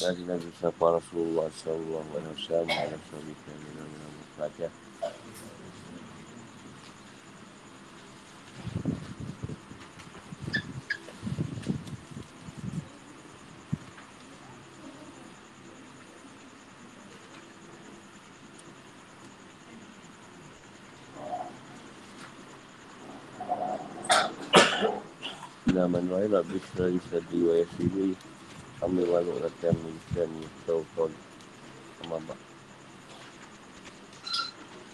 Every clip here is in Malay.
Dari Nabi Sapa Rasulullah Sallallahu Alaihi Wasallam Ala Sallallahu Alaihi Wasallam Naman wa ila bisra isadi wa yasiri kami walau latihan Mungkin Kau kau Amabak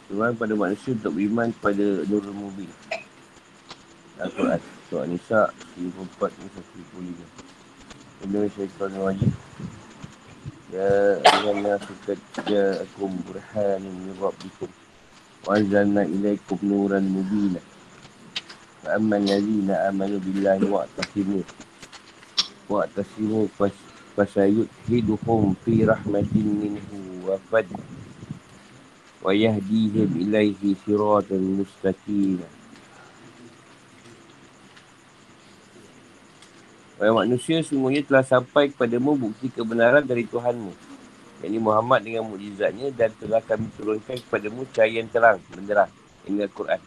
Tuhan pada manusia untuk beriman kepada Nurul Mubin. Al-Quran Surah Nisa 54 Nisa 75 Indonesia Syaitan Wajib. Ya Allah Nasukat Ya Akum Burhan Ya Rabbikum. Wa Azalna Ilaikum Nuran Mubin Fa'amman Yazina Amalu Billahi Wa Atasimu wa tasimu fas fasayut hidhum fi rahmatin minhu wa fad wa yahdihim ilaihi siratan mustaqim Wahai manusia, semuanya telah sampai kepadamu bukti kebenaran dari Tuhanmu. Yang ini Muhammad dengan mukjizatnya dan telah kami turunkan kepadamu cahaya yang terang, menerang hingga Quran.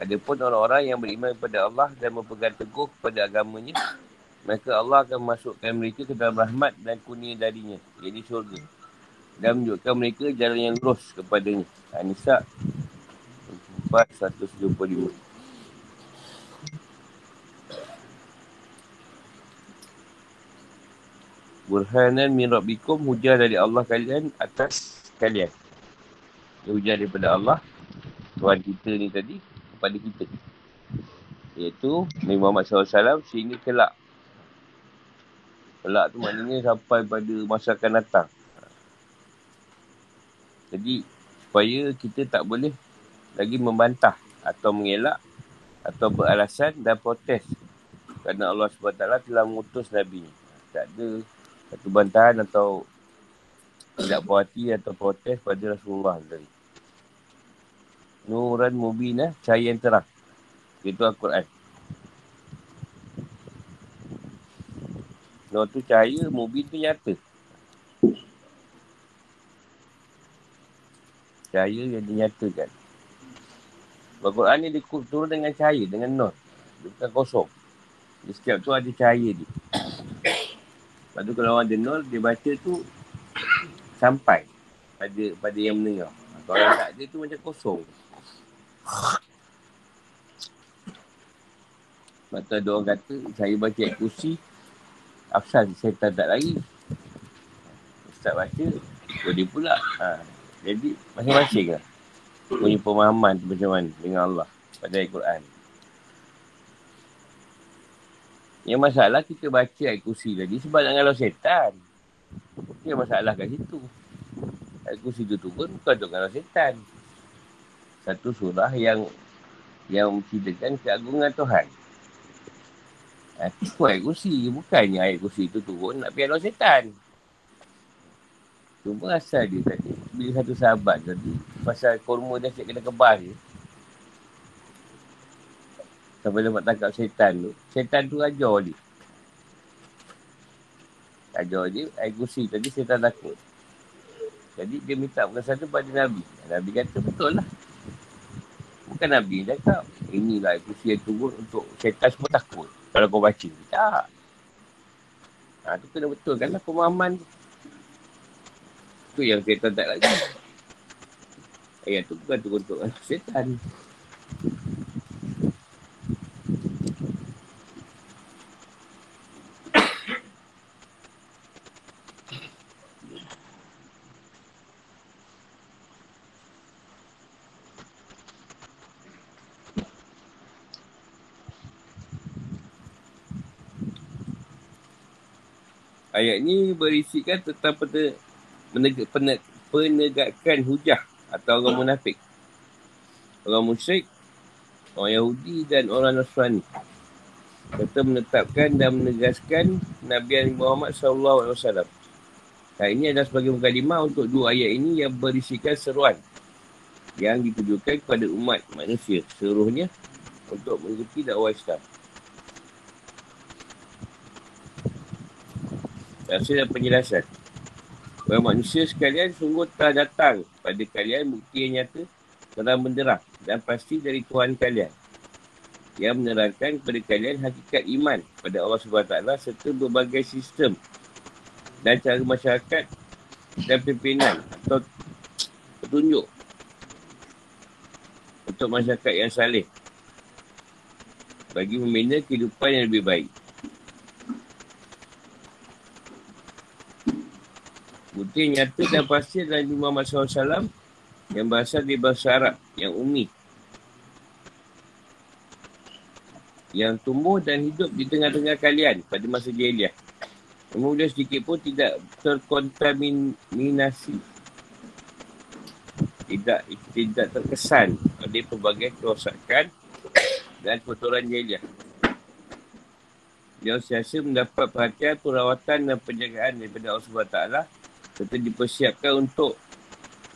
Adapun orang-orang yang beriman kepada Allah dan berpegang teguh kepada agamanya maka Allah akan masukkan mereka ke dalam rahmat dan kuning darinya, iaitu syurga. Dan menunjukkan mereka jalan yang lurus kepadanya. An-Nisa 4, 175. Burhanan min Rabbikum hujah dari Allah kalian atas kalian. Hujah daripada Allah. Tuhan kita ni tadi kepada kita. Iaitu Nabi Muhammad SAW sehingga kelak. Kelak tu maknanya sampai pada masa akan datang. Jadi supaya kita tak boleh lagi membantah atau mengelak atau beralasan dan protes kerana Allah SWT telah mengutus Nabi ni. Tak ada satu bantahan atau tidak puas hati atau protes pada Rasulullah tadi. Nuran mubinah, cahaya yang terang. Itu Al-Quran. Tu cahaya, mubin tu nyata. Cahaya yang dinyatakan. Al-Quran ni dia turun dengan cahaya, dengan nur. Dia bukan kosong. Di setiap tu ada cahaya dia. Lepas tu kalau ada nur, dia baca tu sampai pada pada yang mendengar. Kalau tak ada tu macam kosong. Tu ada orang kata, saya baca kursi, Afsan, saya tak tak lagi. Ustaz baca, boleh pula. Ha. Jadi, masing-masing lah. Punya pemahaman tu macam mana dengan Allah pada ayat Quran. Yang masalah kita baca ayat kursi tadi sebab nak ngalau setan. Yang masalah kat situ. Ayat kursi tu turun bukan untuk ngalau setan satu surah yang yang menceritakan keagungan Tuhan. Itu ayat kursi. Bukannya ayat kursi itu turun nak piala setan. Cuma asal dia tadi. Bila satu sahabat tadi. Pasal korma dia asyik kena kebal dia. Sampai dapat tangkap setan tu. Setan tu ajar dia. Ajar dia. Ayat kursi tadi setan takut. Jadi dia minta pengesahan tu pada Nabi. Nabi kata betul lah. Bukan Nabi yang cakap. Inilah kursi yang turun untuk syaitan semua takut. Kalau kau baca. Tak. Ha, tu kena betul kan lah pemahaman tu. Tu yang syaitan tak lagi. Ayat tu bukan tu untuk syaitan. Ayat ni berisikan tentang pada menegak, peneg, penegakkan hujah atau orang munafik. Orang musyrik, orang Yahudi dan orang Nasrani. Serta menetapkan dan menegaskan Nabi Muhammad SAW. Ayat ini adalah sebagai mukadimah untuk dua ayat ini yang berisikan seruan yang ditujukan kepada umat manusia seluruhnya untuk mengikuti dakwah Islam. Rasa dan penjelasan. Bahawa manusia sekalian sungguh telah datang pada kalian bukti yang nyata terang benderang dan pasti dari Tuhan kalian yang menerangkan kepada kalian hakikat iman pada Allah SWT serta berbagai sistem dan cara masyarakat dan pimpinan atau petunjuk untuk masyarakat yang saleh bagi membina kehidupan yang lebih baik. Bukti nyata dan pasti adalah Nabi Muhammad SAW yang berasal dari bahasa Arab yang umi. Yang tumbuh dan hidup di tengah-tengah kalian pada masa jahiliah. Kemudian sedikit pun tidak terkontaminasi. Tidak tidak terkesan oleh pelbagai kerosakan dan kotoran jahiliah. Dia siasa mendapat perhatian, perawatan dan penjagaan daripada Allah SWT serta dipersiapkan untuk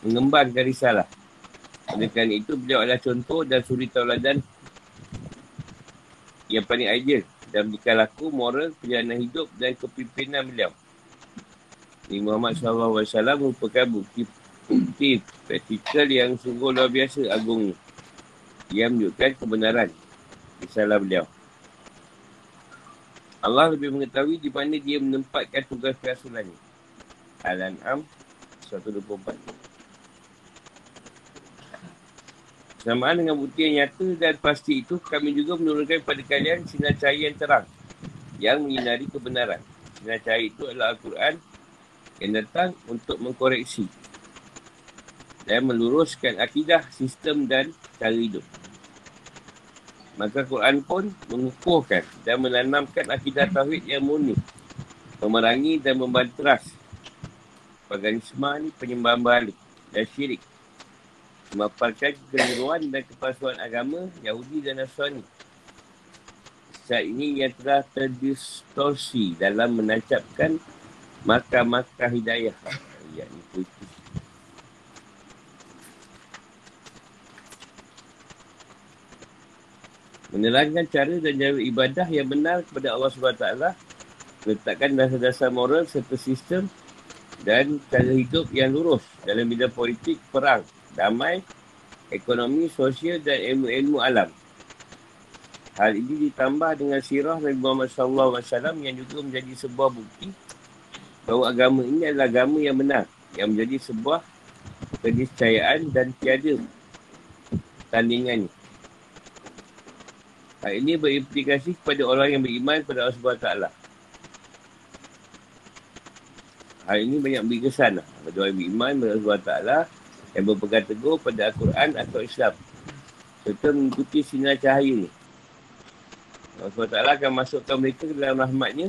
mengembangkan risalah. Oleh kerana itu, beliau adalah contoh dan suri tauladan yang paling ideal dan berikan laku moral, perjalanan hidup dan kepimpinan beliau. Nabi Muhammad SAW merupakan bukti bukti praktikal yang sungguh luar biasa agung Ia menunjukkan kebenaran risalah beliau. Allah lebih mengetahui di mana dia menempatkan tugas kerasulannya. Al-An'am 124. Samaan dengan bukti yang nyata dan pasti itu, kami juga menurunkan kepada kalian sinar cahaya yang terang yang menyinari kebenaran. Sinar cahaya itu adalah Al-Quran yang datang untuk mengkoreksi dan meluruskan akidah, sistem dan cara hidup. Maka Quran pun mengukuhkan dan menanamkan akidah tauhid yang murni, memerangi dan membanteras paganisme ni penyembahan balik dan syirik memaparkan kekeliruan dan kepalsuan agama Yahudi dan Nasrani. Saat ini yang telah terdistorsi dalam menancapkan makar-makar hidayah. Ya, putih. Menerangkan cara dan cara ibadah yang benar kepada Allah SWT letakkan dasar-dasar moral serta sistem dan cara hidup yang lurus dalam bidang politik, perang, damai, ekonomi, sosial dan ilmu-ilmu alam. Hal ini ditambah dengan sirah Nabi Muhammad SAW yang juga menjadi sebuah bukti bahawa agama ini adalah agama yang benar yang menjadi sebuah keniscayaan dan tiada tandingan. Hal ini berimplikasi kepada orang yang beriman pada Allah SWT. Hal ini banyak beri kesan lah. Pada orang beriman pada Allah SWT yang berpegang teguh pada Al-Quran atau Islam serta mengikuti sinar cahaya ni. Allah SWT akan masukkan mereka ke dalam rahmatnya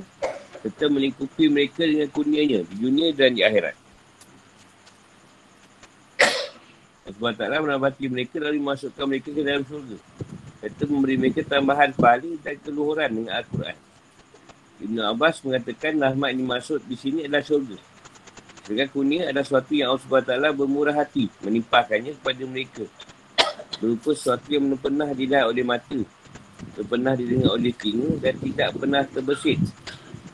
serta melingkupi mereka dengan kurnianya di dunia dan di akhirat. Allah SWT menabati mereka lalu masukkan mereka ke dalam surga serta memberi mereka tambahan pahala dan keluhuran dengan Al-Quran. Ibn Abbas mengatakan rahmat ini masuk di sini adalah surga. Dengan kurnia adalah sesuatu yang Allah SWT bermurah hati menimpakannya kepada mereka. Berupa sesuatu yang belum pernah dilihat oleh mata. Belum pernah didengar oleh telinga dan tidak pernah terbesit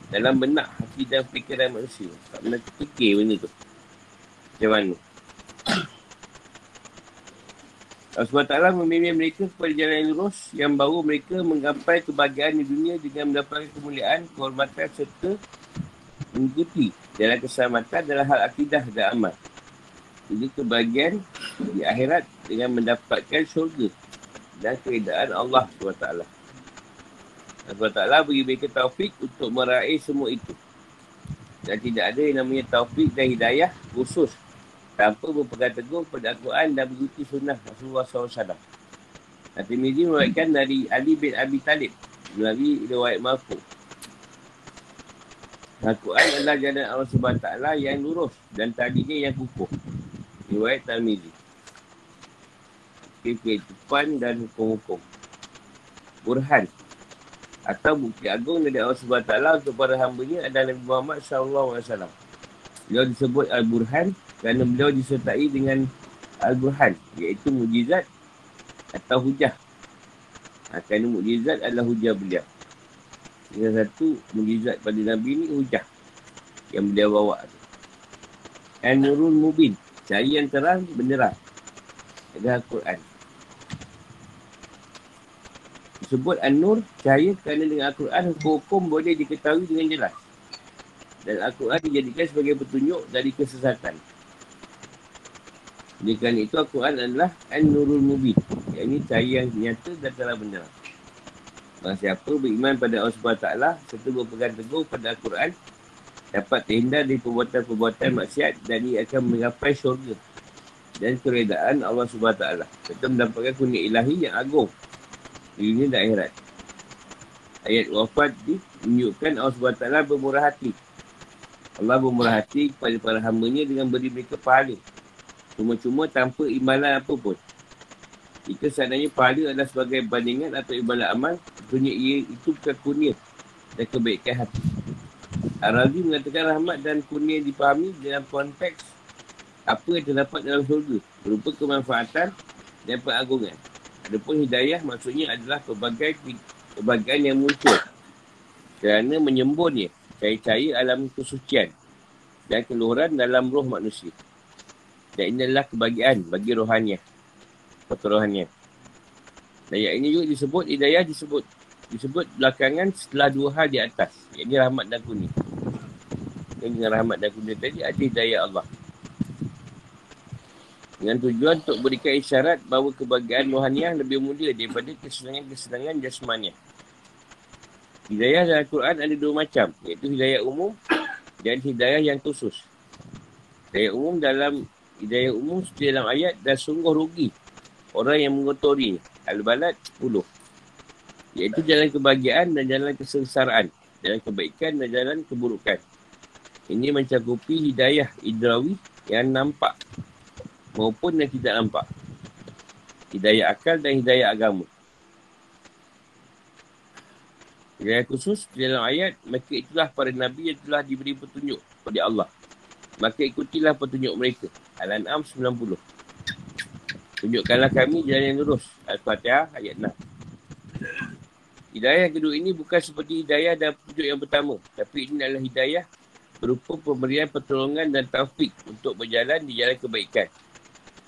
dalam benak hati dan fikiran manusia. Tak pernah terfikir benda tu. Macam mana? Allah SWT memilih mereka kepada jalan yang lurus yang baru mereka menggapai kebahagiaan di dunia dengan mendapatkan kemuliaan, kehormatan serta mengikuti dalam keselamatan dalam hal akidah dan amal. Jadi kebahagiaan di akhirat dengan mendapatkan syurga dan keredaan Allah SWT. SWT beri mereka taufik untuk meraih semua itu. Dan tidak ada yang namanya taufik dan hidayah khusus tanpa berpegang teguh pada Al-Quran dan mengikuti sunnah Rasulullah SAW. Nanti Mizi meraihkan dari Ali bin Abi Talib melalui riwayat Mahfud. Al-Quran adalah jalan Allah SWT yang lurus dan tadinya yang kukuh. Riwayat Talmizi. Kehidupan dan hukum-hukum. Burhan. Atau bukti agung dari Allah SWT untuk para hambanya adalah Nabi Muhammad SAW. Beliau disebut Al-Burhan kerana beliau disertai dengan Al-Burhan. Iaitu mujizat atau hujah. Ha, kerana mujizat adalah hujah beliau. Yang satu mujizat pada Nabi ni hujah. yang beliau bawa tu. An-Nurul Mubin. Cahaya yang terang benderang. Ada Al-Quran. Disebut An-Nur, cahaya kerana dengan Al-Quran, hukum boleh diketahui dengan jelas. Dan Al-Quran dijadikan sebagai petunjuk dari kesesatan. Oleh kerana itu, Al-Quran adalah An-Nurul Mubin. Yang ini cahaya yang nyata dan telah benderang. Barang siapa beriman pada Allah SWT serta berpegang teguh pada Al-Quran dapat terhindar dari perbuatan-perbuatan maksiat dan ia akan mengapai syurga dan keredaan Allah SWT serta mendapatkan kunik ilahi yang agung di dunia dan akhirat. Ayat wafat ini menunjukkan Allah SWT bermurah hati. Allah bermurah hati kepada para hambanya dengan beri mereka pahala. Cuma-cuma tanpa imbalan apa pun. Jika seandainya pahala adalah sebagai bandingan atau ibadah amal, tentunya ia itu bukan kurnia dan kebaikan hati. Ar-Razi mengatakan rahmat dan kurnia dipahami dalam konteks apa yang terdapat dalam surga berupa kemanfaatan dan pengagungan. Adapun hidayah maksudnya adalah pelbagai kebahagiaan yang muncul kerana menyembunnya cahaya-cahaya alam kesucian dan keluhuran dalam roh manusia. Dan inilah kebahagiaan bagi rohaniah perturuhannya. Dan yang ini juga disebut hidayah disebut disebut belakangan setelah dua hal di atas. Ini rahmat dan kuning. Dan dengan rahmat dan kuning tadi ada hidayah Allah. Dengan tujuan untuk berikan isyarat bahawa kebahagiaan rohaniah lebih mulia daripada kesenangan-kesenangan jasmaniah. Hidayah dalam Al-Quran ada dua macam. Iaitu hidayah umum dan hidayah yang khusus. Hidayah umum dalam hidayah umum dalam ayat dan sungguh rugi. Orang yang mengotori Al-Balad 10 iaitu jalan kebahagiaan dan jalan kesengsaraan jalan kebaikan dan jalan keburukan. Ini mencakupi hidayah idrawi yang nampak maupun yang tidak nampak. Hidayah akal dan hidayah agama. Hidayah khusus dalam ayat maka itulah para nabi yang telah diberi petunjuk oleh Allah maka ikutilah petunjuk mereka Al-An'am 90 Tunjukkanlah kami jalan yang lurus. Al-Fatihah ayat 6. Hidayah kedua ini bukan seperti hidayah dan petunjuk yang pertama. Tapi ini adalah hidayah berupa pemberian pertolongan dan taufik untuk berjalan di jalan kebaikan.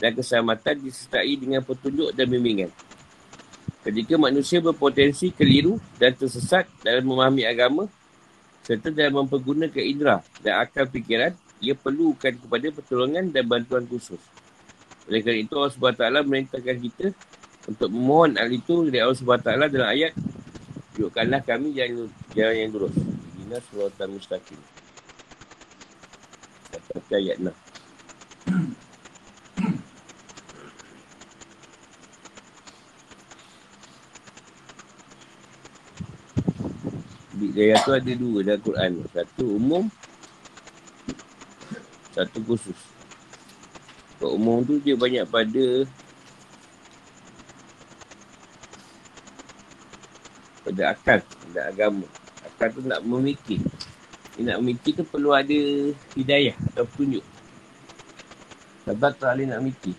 Dan keselamatan disertai dengan petunjuk dan bimbingan. Ketika manusia berpotensi keliru dan tersesat dalam memahami agama serta dalam mempergunakan indera dan akal fikiran, ia perlukan kepada pertolongan dan bantuan khusus. Oleh kerana itu Allah SWT merintahkan kita untuk memohon hal itu dari Allah SWT dalam ayat Tunjukkanlah kami jalan, jalan yang lurus. Ina suratan mustaqim. Kata ayat 6. Bidayah tu ada dua dalam Quran. Satu umum, satu khusus. Kalau umum tu dia banyak pada pada akal, pada agama. Akal tu nak memikir. Dia nak memikir tu perlu ada hidayah atau petunjuk. Sebab tak boleh nak mikir.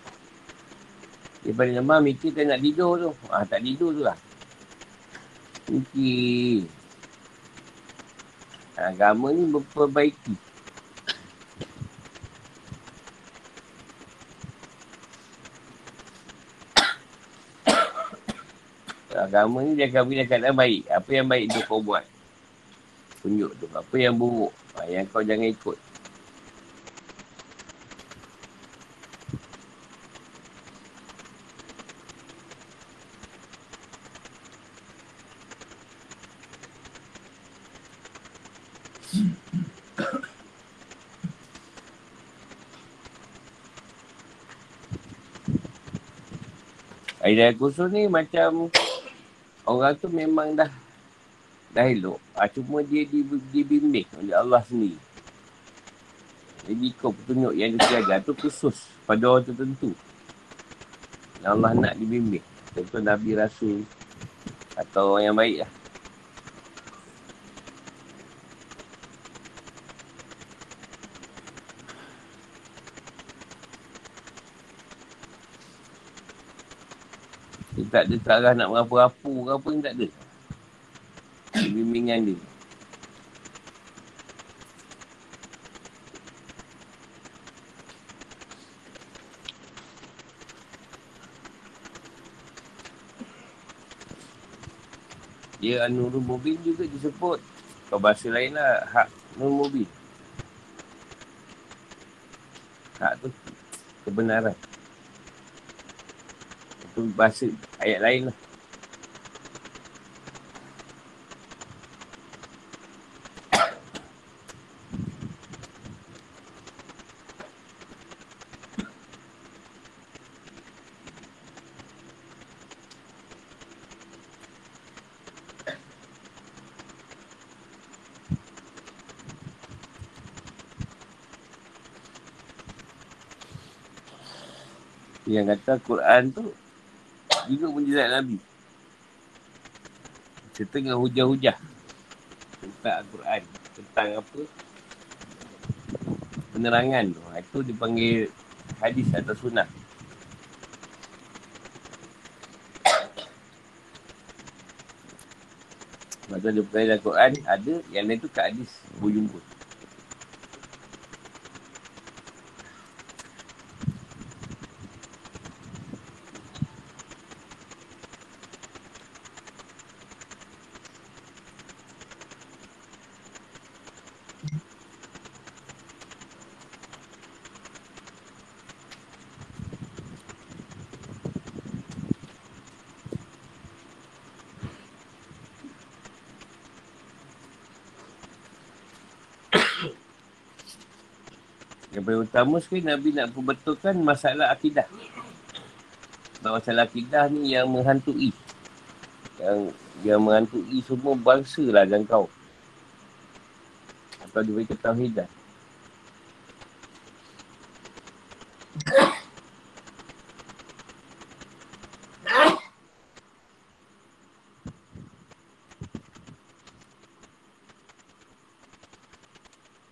Dia paling lemah mikir kan nak tidur tu. Ah, tak tidur tu lah. Mikir. Agama ni memperbaiki. Agama ni dia akan beri keadaan baik. Apa yang baik tu kau buat. Tunjuk tu. Apa yang buruk. Ha, yang kau jangan ikut. Aida Kusul ni macam orang tu memang dah dah elok. Ha, cuma dia dibimbing oleh Allah sendiri. Jadi kau petunjuk yang dia tu khusus pada orang tertentu. Yang Allah nak dibimbing. Contoh Nabi Rasul atau orang yang baik lah. tak ada tak nak merapu-rapu ke apa ni tak ada. Bimbingan dia. Dia Anurul Mubin juga disebut. Kalau bahasa lain lah, hak Nurul Mubin. Hak tu kebenaran. Itu bahasa ayat lain lah. yang kata Quran tu juga menjelat Nabi. Setengah hujah-hujah tentang Al-Quran. Tentang apa? Penerangan tu. Ha, itu dipanggil hadis atau sunnah. Masa dia percaya Al-Quran, ada. Yang lain tu kat hadis. Berjumpa. Utama sekali Nabi nak perbetulkan masalah akidah. Masalah akidah ni yang menghantui. Yang yang menghantui semua bangsa lah dan kau. Atau dia beri ketahuidan.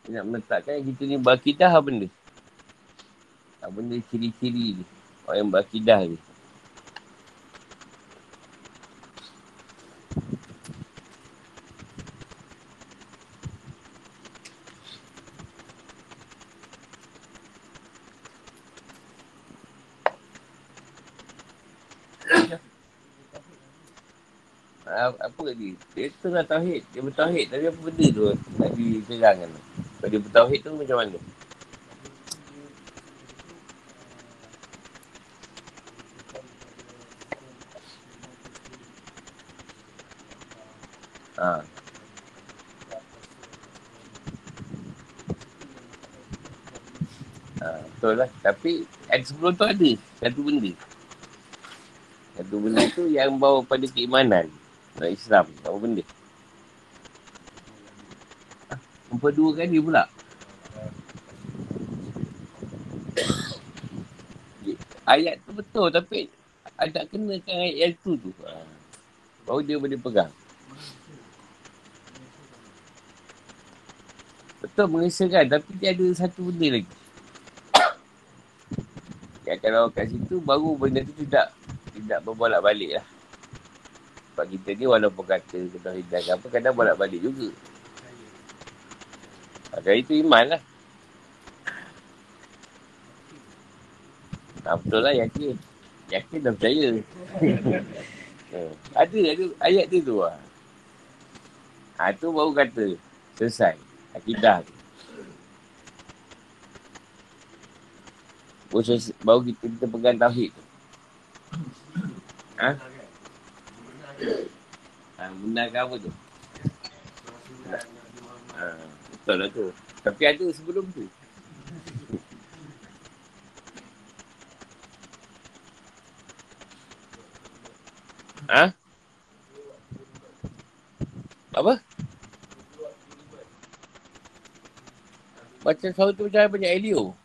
nak meletakkan kita ni berakidah apa benda? Benda ciri-ciri ni? Orang yang berakidah ni. apa lagi? Dia tengah tauhid. Dia bertauhid. Tapi apa benda tu nak diserangkan tu? Kalau dia bertauhid tu macam mana? Ha, betul lah. Tapi ada sebelum tu ada satu benda. Satu benda tu yang bawa pada keimanan. Islam. Apa benda? memperduakan dia pula. ayat tu betul tapi ada kenakan ayat yang tu tu. Ha. Baru dia boleh pegang. Betul mengesahkan tapi dia ada satu benda lagi. Kalau kat situ baru benda tu tidak tidak berbolak balik lah. Sebab kita ni walaupun kata kita hidup apa kadang bolak balik juga. Maka itu iman lah. Ha, betul lah yakin. Yakin dah percaya. Eh, ada, ada ayat dia tu lah. Ha, tu baru kata selesai. Akidah tu. Baru, baru kita, kita pegang tauhid tu. Ha? Ha, benarkan apa tu? Ha. Betul lah tu. Tapi ada sebelum tu. Ha? Apa? Macam selalu tu macam banyak Elio.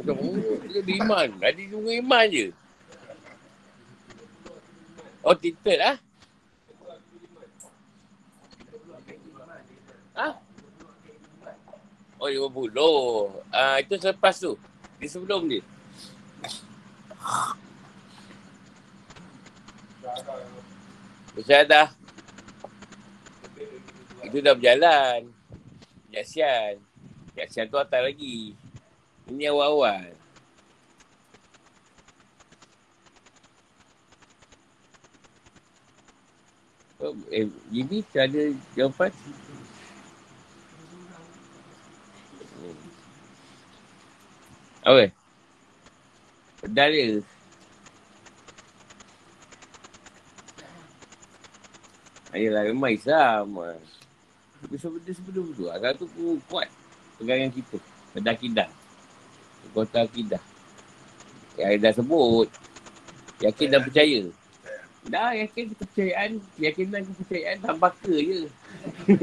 Macam, oh, dia beriman. Ada semua iman je. Oh, tinted lah. Ha? Oh, 50. Ah, itu selepas tu. Di sebelum dia. Besar dah. Itu dah berjalan. Jaksian. Jaksian tu atas lagi. Ini awal-awal. Eh, Jimmy, ada jawapan? Apa? Pedal dia. Ayolah, memang Islam. Tapi sebenarnya sebelum tu, agak tu kuat pegangan kita. Pedal kidah. Kota kidah. Yang dah sebut. Yakin dan percaya. Dah yakin kepercayaan. Yakinan kepercayaan tambah ke je.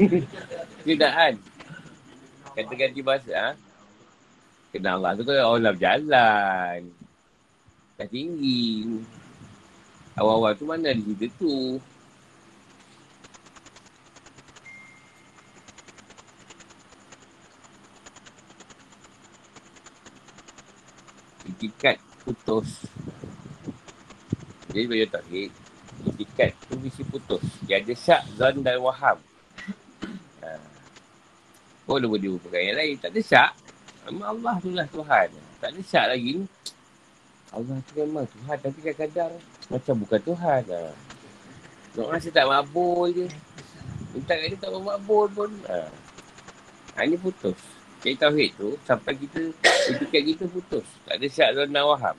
Kedaan. Kata ganti bahasa. Ha? Kenal Allah tu kan orang berjalan. Dah tinggi. Awal-awal tu mana di situ tu. Itikat putus. Jadi bagi takhid. Itikat tu mesti putus. Dia ada syak, zon dan waham. Ha. Oh, boleh dia yang lain. Tak ada syak. Memang Allah tu lah Tuhan. Tak ada syak lagi ni. Allah tu memang Tuhan tapi kadang-kadang macam bukan Tuhan. Ha. Rasa tak mabul je. Minta kat dia tak mabul pun. Ha. ha ini putus. Jadi tauhid tu sampai kita etikat kita putus. Tak ada syak dan waham.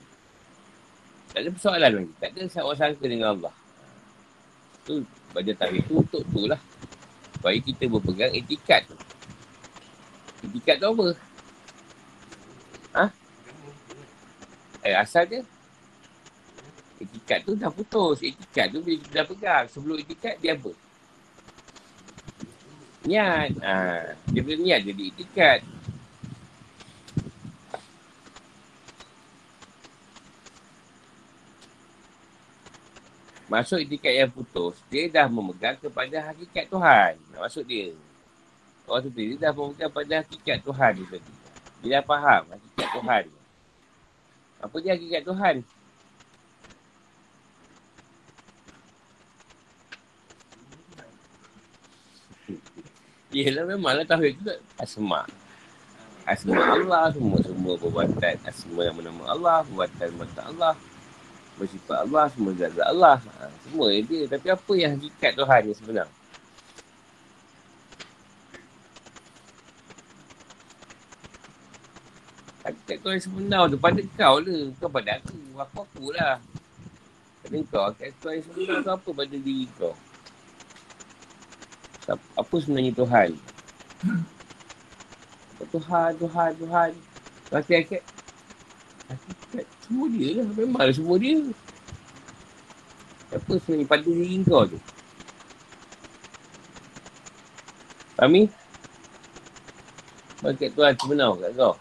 Tak ada persoalan lagi. Tak ada syak sangka dengan Allah. Tu baca tauhid tu untuk tu lah. Supaya kita berpegang etikat tu. Etikat tu apa? Ha? Eh, asal dia. Etikat tu dah putus. Etikat tu bila kita dah pegang. Sebelum etikat, dia apa? Niat. Ha. Dia boleh niat jadi etikat. Masuk etikat yang putus, dia dah memegang kepada hakikat Tuhan. Maksud dia. Orang tu dia dah memegang kepada hakikat Tuhan dia. Dia dah faham hakikat Tuhan. Apa dia hakikat Tuhan? Yelah memanglah tahu itu tak asma. Asma Allah semua semua perbuatan asma yang nama Allah, perbuatan mata Allah. Bersifat Allah, semua zat Allah. Ha, semua dia. Tapi apa yang hakikat Tuhan ni sebenarnya? Hakikat kau yang sebenar tu pada kau lah. Kau pada aku. Aku aku lah. Pada kau, hakikat kau yang sebenar tu apa pada diri kau? Apa sebenarnya Tuhan? Tuhan, Tuhan, Tuhan. Rasa hakikat. Hakikat semua dia lah. Memang semua dia. Apa sebenarnya pada diri kau tu? Fahmi? Hakikat Tuhan sebenar kat kau?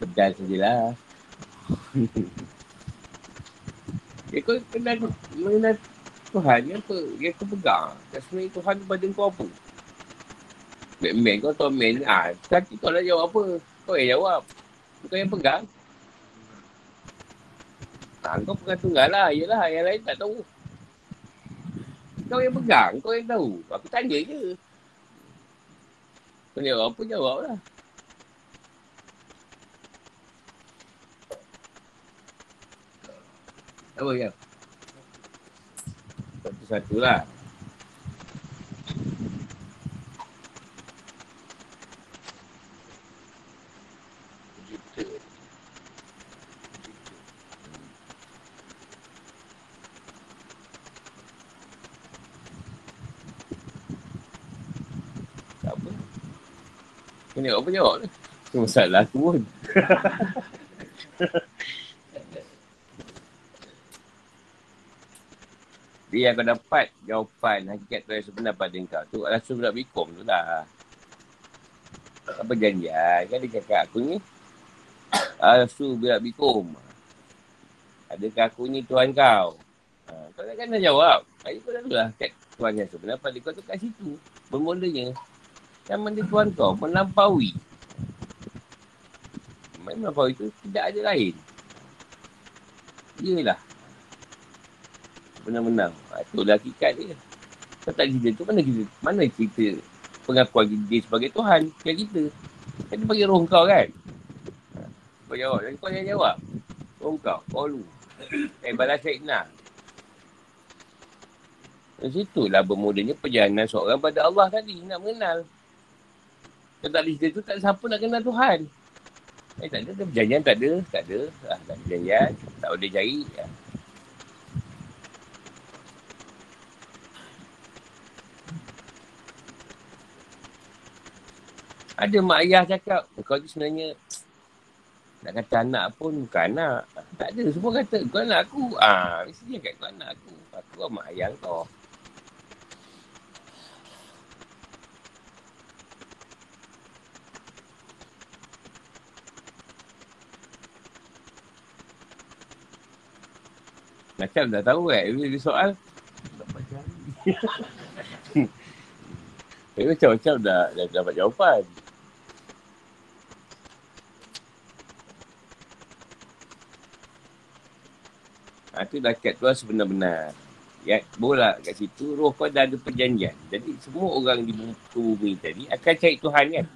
Pedal sajalah. Dia kau kenal mengenal Tuhan ni apa? Dia kau pegang. Dan sebenarnya Tuhan tu pada kau apa? Batman kau tahu man. Ah, kaki kau nak jawab apa? Kau yang jawab. Kau yang pegang. Ah, kau pegang tunggal lah. Yelah, yang lain tak tahu. Kau yang pegang. Kau yang tahu. Aku tanya je. Kau jawab apa? Jawab lah. Apa ya? Satu-satu lah. Kena apa jawab ni? Masalah tu pun. Dia yang kau dapat jawapan hakikat tu yang sebenar pada kau tu adalah surat bikum tu lah. Apa janjian? Kan dia cakap aku ni Rasul berat bikum. Adakah aku ni Tuhan kau? Ha, kau tak kena jawab. Hari kau dah tu lah. Kat Tuhan yang sebenar pada kau tu kat situ. Bermulanya. Yang mana Tuhan kau melampaui. Melampaui tu tidak ada lain. Iyalah menang-menang. Ha, itulah hakikat dia. Kalau tak cerita tu, mana kita, mana cerita pengakuan dia sebagai Tuhan yang kita. Kan dia bagi roh kau kan? Ha, kau jawab, dan kau yang jawab. Roh kau, kau lu. Eh, balas Syedna. Dari situlah bermulanya perjalanan seorang pada Allah tadi. Nak mengenal. Kalau tak ada tu, tak ada siapa nak kenal Tuhan. Eh, tak ada. Perjanjian tak ada. Tak ada. Ah, tak ada perjanjian. Tak boleh cari. Ya. Ada mak ayah cakap, kau tu sebenarnya nak kata anak pun bukan anak. Tak ada. Semua kata, kau anak aku. Ah, mesti dia kata kau anak aku. Aku lah mak ayah kau. Macam dah tahu kan, bila dia soal. Tapi macam-macam dah, dah dapat jawapan. Ha, tu dah kat tuan sebenar-benar. Ya, bola kat situ, roh kau dah ada perjanjian. Jadi semua orang di bumi tadi akan cari Tuhan kan.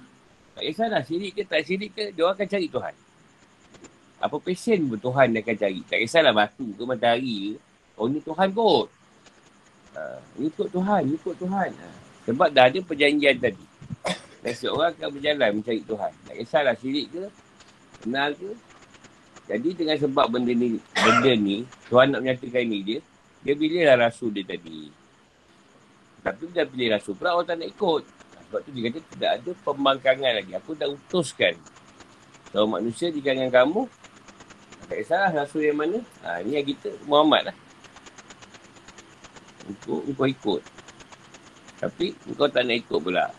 Tak kisahlah sirik ke tak sirik ke, dia orang akan cari Tuhan. Apa pesen pun Tuhan dia akan cari. Tak kisahlah batu ke matahari ke. Oh ni Tuhan kot. Ha, ikut Tuhan, ikut Tuhan. Ha, sebab dah ada perjanjian tadi. Dan seorang akan berjalan mencari Tuhan. Tak kisahlah sirik ke, kenal ke, jadi dengan sebab benda ni, benda ni, Tuhan nak menyatakan ni dia, dia pilihlah rasul dia tadi. Tapi dia pilih rasul pula orang tak nak ikut. Sebab tu dia kata tidak ada pembangkangan lagi. Aku dah utuskan. Kalau manusia di kalangan kamu, tak kisahlah rasul yang mana. Ha, ni yang kita, Muhammad lah. Untuk kau ikut. Tapi kau tak nak ikut pula.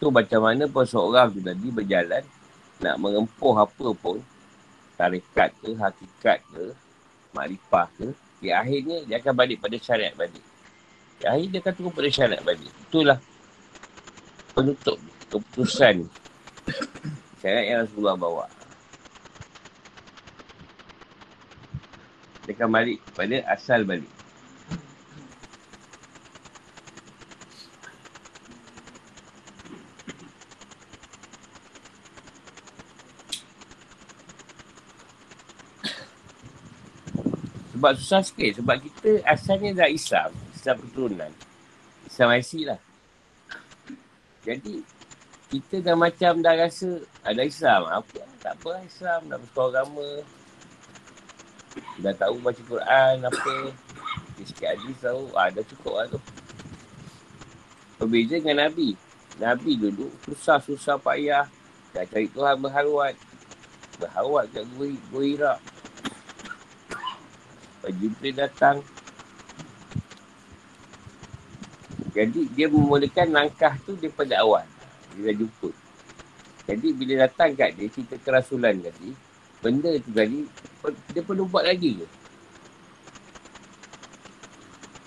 Tu macam mana pun seorang tu tadi berjalan nak mengempuh apa pun tarikat ke, hakikat ke, makrifah ke, di akhirnya dia akan balik pada syariat balik. Di akhir dia akan turun pada syariat balik. Itulah penutup keputusan syariat yang Rasulullah bawa. Dia akan balik pada asal balik. Sebab susah sikit. Sebab kita asalnya dah Islam. Islam keturunan. Islam IC lah. Jadi, kita dah macam dah rasa ada Islam. Apa? Tak apa lah Islam. Dah bersuara agama. Dah tahu baca Quran apa. Sikit hadis tahu. Ah, dah cukup lah tu. Berbeza dengan Nabi. Nabi dulu susah-susah payah. Dah cari Tuhan berharuat. Berharuat kat Gua Irak. Jibril datang. Jadi dia memulakan langkah tu daripada awal. Dia dah jumpa. Jadi bila datang kat dia cerita kerasulan tadi, benda tu tadi, dia perlu buat lagi ke?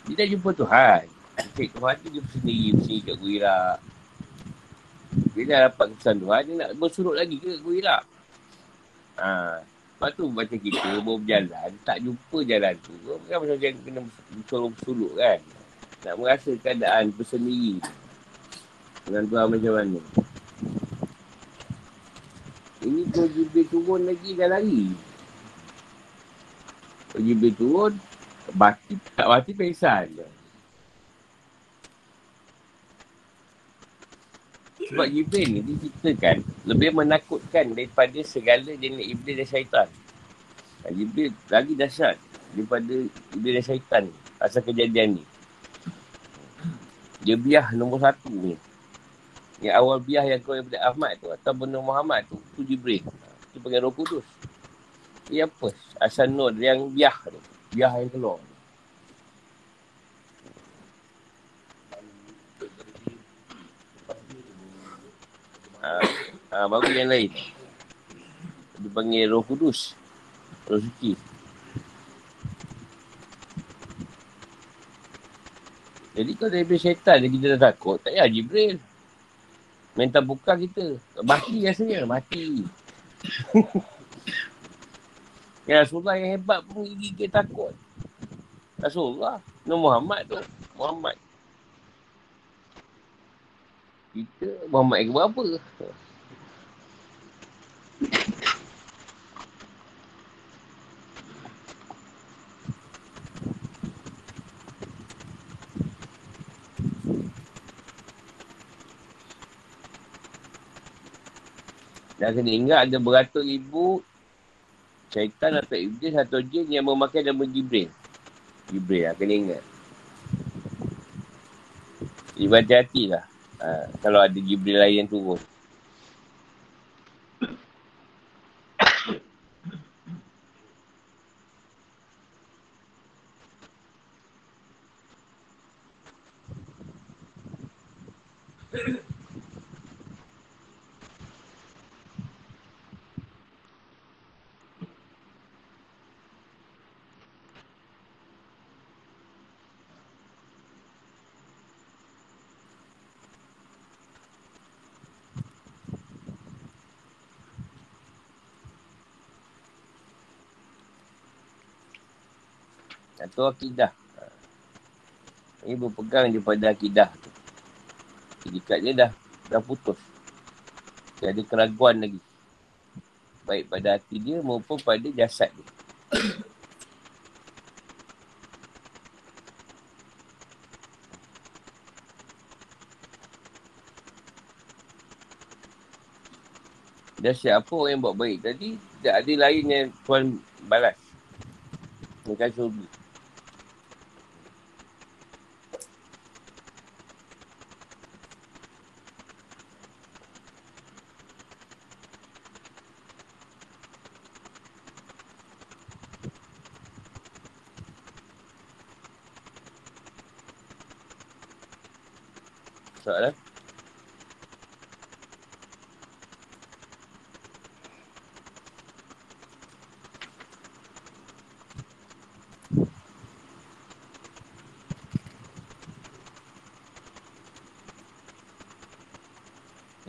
Dia dah jumpa Tuhan. Cik Tuhan tu dia sendiri, bersini kat Guira. Dia dah dapat kesan Tuhan, dia nak bersurut lagi ke Guira. Ha, Lepas tu macam kita baru berjalan, tak jumpa jalan tu. Kan macam yang kena bersuluk-suluk kan. Nak merasa keadaan bersendiri. Dengan Tuhan macam mana. Ini kau jibir turun lagi dah lari. Kau jibir turun, bati tak bati pesan. Sebab Jibril ni diceritakan lebih menakutkan daripada segala jenis iblis dan syaitan. Jibril lagi dahsyat daripada iblis dan syaitan asal kejadian ni. Dia biah nombor satu ni. Yang awal biah yang kau daripada Ahmad tu atau benda Muhammad tu, tu Jibril. Tu panggil roh kudus. Ia apa? Asal nur yang biah tu. Biah yang keluar. Ha, ha, baru yang lain. Dia panggil roh kudus. Roh suci. Jadi kalau daripada syaitan dia kita dah takut, tak payah Jibril. Mental buka kita. Mati rasanya, mati. ya Rasulullah yang hebat pun gigi takut. Rasulullah. Nur Muhammad tu. Muhammad. Kita Muhammad yang berapa? Dan kena ingat ada beratus ribu syaitan atau iblis atau jin yang memakai nama Jibril. Jibril lah, kena ingat. Jadi hati-hati lah. Ha, kalau ada Jibril lain yang turun. Atau akidah. Ini berpegang je pada akidah tu. Jika dia dah, dah putus. Dia ada keraguan lagi. Baik pada hati dia maupun pada jasad dia. Dan siapa orang yang buat baik tadi, tak ada lain yang Tuan balas. Bukan surga. soalan?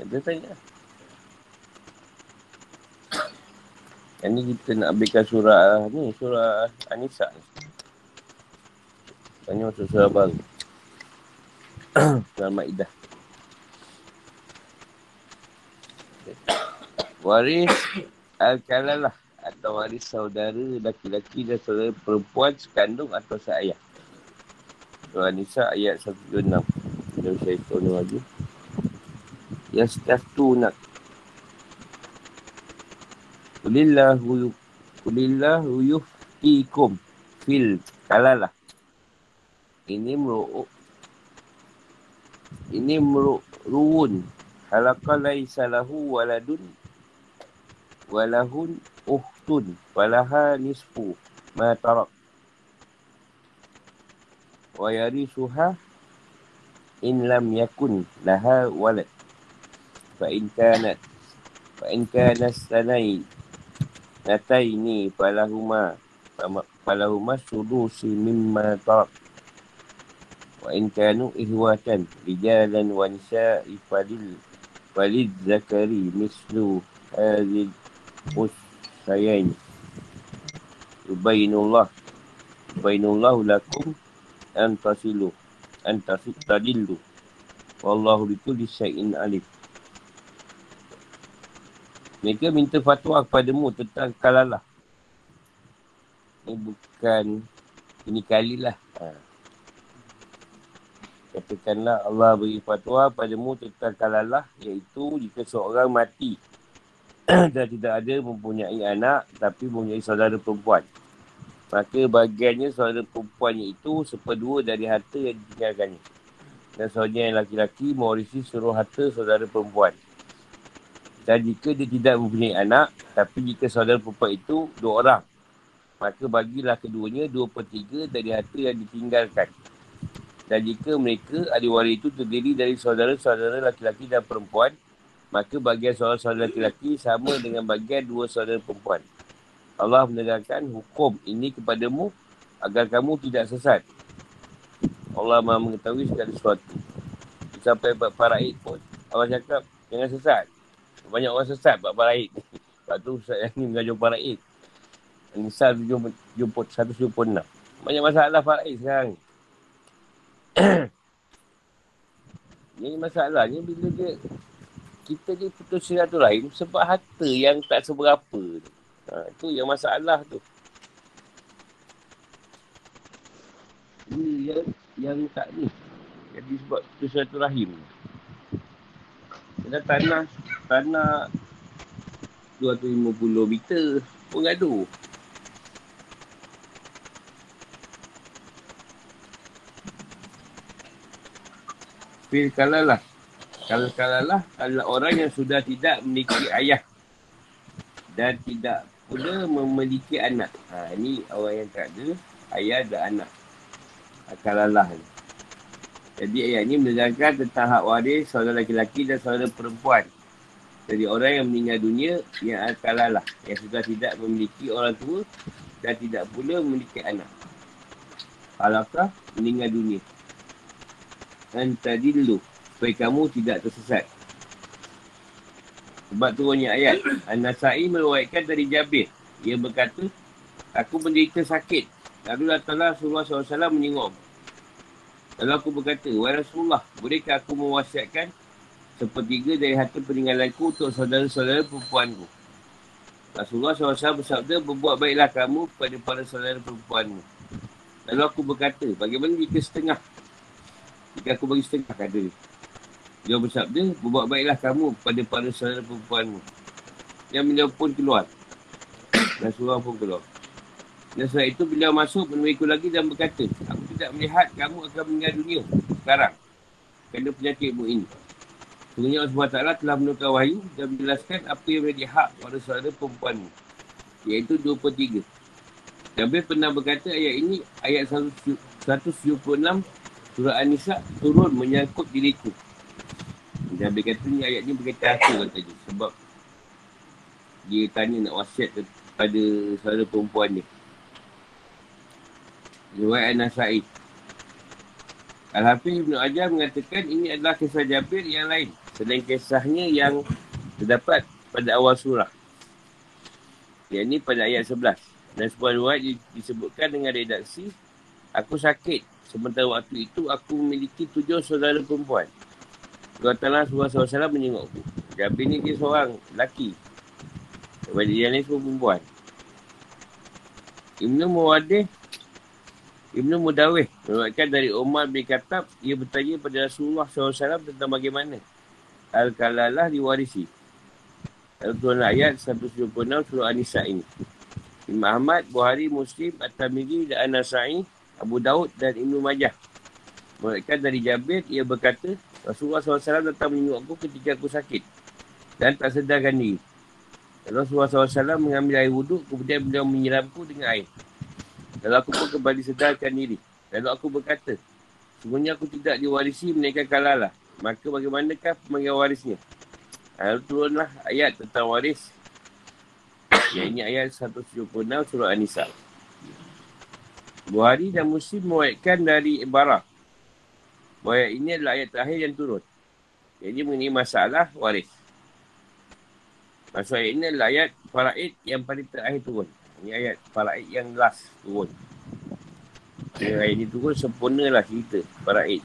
Dia tanya. Yang ni kita nak ambilkan surah ni, surah Anissa ni. Tanya masuk surah baru. Surah Ma'idah. Waris Al-Kalalah atau waris saudara laki-laki dan saudara perempuan sekandung atau seayah. Surah Nisa ayat 126. Dari syaitan ni Yang setaftu nak. Kulillahu Kulillahu yuftikum fil kalalah. Ini meru'uk ini meruun halaka laisa lahu waladun walahun uhtun walaha nisfu ma tarak wa yarisuha in lam yakun laha walad fa in kanat fa in kana sanai nataini falahuma falahuma sudusi mimma tarak wa in kanu ihwatan rijalan wa nisa'i fadil walid zakari mislu hadhil usayain yubayinullah yubayinullahu lakum antasilu antasitadillu wallahu bikulli syai'in alif mereka minta fatwa kepadamu tentang kalalah ini bukan ini kalilah ha. Katakanlah Allah beri fatwa padamu tentang kalalah iaitu jika seorang mati dan tidak ada mempunyai anak tapi mempunyai saudara perempuan. Maka bagiannya saudara perempuannya itu seperdua dari harta yang ditinggalkannya. Dan saudara yang laki-laki mewarisi seluruh harta saudara perempuan. Dan jika dia tidak mempunyai anak, tapi jika saudara perempuan itu dua orang, maka bagilah keduanya dua per tiga dari harta yang ditinggalkan. Dan jika mereka, ahli waris itu terdiri dari saudara-saudara laki-laki dan perempuan, maka bagian saudara-saudara laki-laki sama dengan bagian dua saudara perempuan. Allah menegakkan hukum ini kepadamu agar kamu tidak sesat. Allah maha mengetahui segala sesuatu. Sampai paraid pun, Allah cakap, jangan sesat. Banyak orang sesat bab paraid. Sebab tu Ustaz yang ni mengajar paraid. Nisa jumpa 176. Banyak masalah paraid sekarang. Ini masalahnya bila dia kita ni putus silaturahim sebab harta yang tak seberapa. Ha, tu yang masalah tu. Ini yang, yang tak ni. Jadi sebab putus silaturahim. Ada tanah, tanah 250 meter pun gaduh. Fil kalalah. Kalau kalalah adalah orang yang sudah tidak memiliki ayah. Dan tidak pula memiliki anak. Ha, ini orang yang tak ada ayah dan anak. Kalalah ni. Jadi ayat ini menerangkan tentang hak waris saudara lelaki dan saudara perempuan. Jadi orang yang meninggal dunia yang kalalah. Yang sudah tidak memiliki orang tua dan tidak pula memiliki anak. Alakah meninggal dunia antadillu supaya kamu tidak tersesat. Sebab turunnya ayat. An-Nasai meruatkan dari Jabir. Ia berkata, aku menderita sakit. Lalu datanglah Rasulullah SAW menyinggung. Lalu aku berkata, Wahai Rasulullah, bolehkah aku mewasiatkan sepertiga dari harta peninggalanku untuk saudara-saudara perempuanku? Rasulullah SAW bersabda, berbuat baiklah kamu kepada para saudara perempuanmu. Lalu aku berkata, bagaimana jika setengah jika aku bagi setengah kata dia. Dia bersabda, berbuat baiklah kamu kepada para saudara perempuanmu. Yang beliau pun keluar. Surah pun keluar. Dan setelah itu beliau masuk menemui lagi dan berkata, aku tidak melihat kamu akan meninggal dunia sekarang. Kerana penyakitmu ini. Sebenarnya Allah SWT telah menukar wahyu dan menjelaskan apa yang menjadi hak pada saudara perempuanmu. Iaitu 2 per 3. Nabi pernah berkata ayat ini, ayat 176 Surah An-Nisa turun menyangkut diriku. Dia kata ni ayat ni berkaitan aku kata dia. Sebab dia tanya nak wasiat kepada saudara perempuan ni. Riwayat An-Nasai. Al-Hafiz Ibn Ajar mengatakan ini adalah kisah Jabir yang lain. Selain kisahnya yang terdapat pada awal surah. Yang ini pada ayat 11. Dan sebuah riwayat disebutkan dengan redaksi Aku sakit Sementara waktu itu aku memiliki tujuh saudara perempuan. Katalah Rasulullah SAW menyengok aku. Jabir ni dia seorang lelaki. Daripada dia ni semua perempuan. Ibn Muwadih Ibn Mudawih Meruatkan dari Umar bin Khattab Ia bertanya pada Rasulullah SAW Tentang bagaimana Al-Kalalah diwarisi Dalam Tuhan ayat 176 Surah An-Nisa ini Imam Ahmad, Buhari, Muslim, At-Tamiri dan An-Nasai Abu Daud dan Ibn Majah. Mereka dari Jabir, ia berkata, Rasulullah SAW datang menyuruh aku ketika aku sakit. Dan tak sedarkan diri. Rasulullah SAW mengambil air wuduk, kemudian beliau menyiramku dengan air. Lalu aku pun kembali sedarkan diri. Lalu aku berkata, sebenarnya aku tidak diwarisi menaikkan kalalah. Maka bagaimanakah pemanggil warisnya? Lalu turunlah ayat tentang waris. Yang ini ayat 176 surah An-Nisa. Buhari dan Muslim mewaikan dari Ibarah. Bahawa ini adalah ayat terakhir yang turun. Jadi mengenai masalah waris. Maksud ayat ini adalah ayat faraid yang paling terakhir turun. Ini ayat faraid yang last turun. Jadi, ayat ini turun sempurnalah cerita faraid.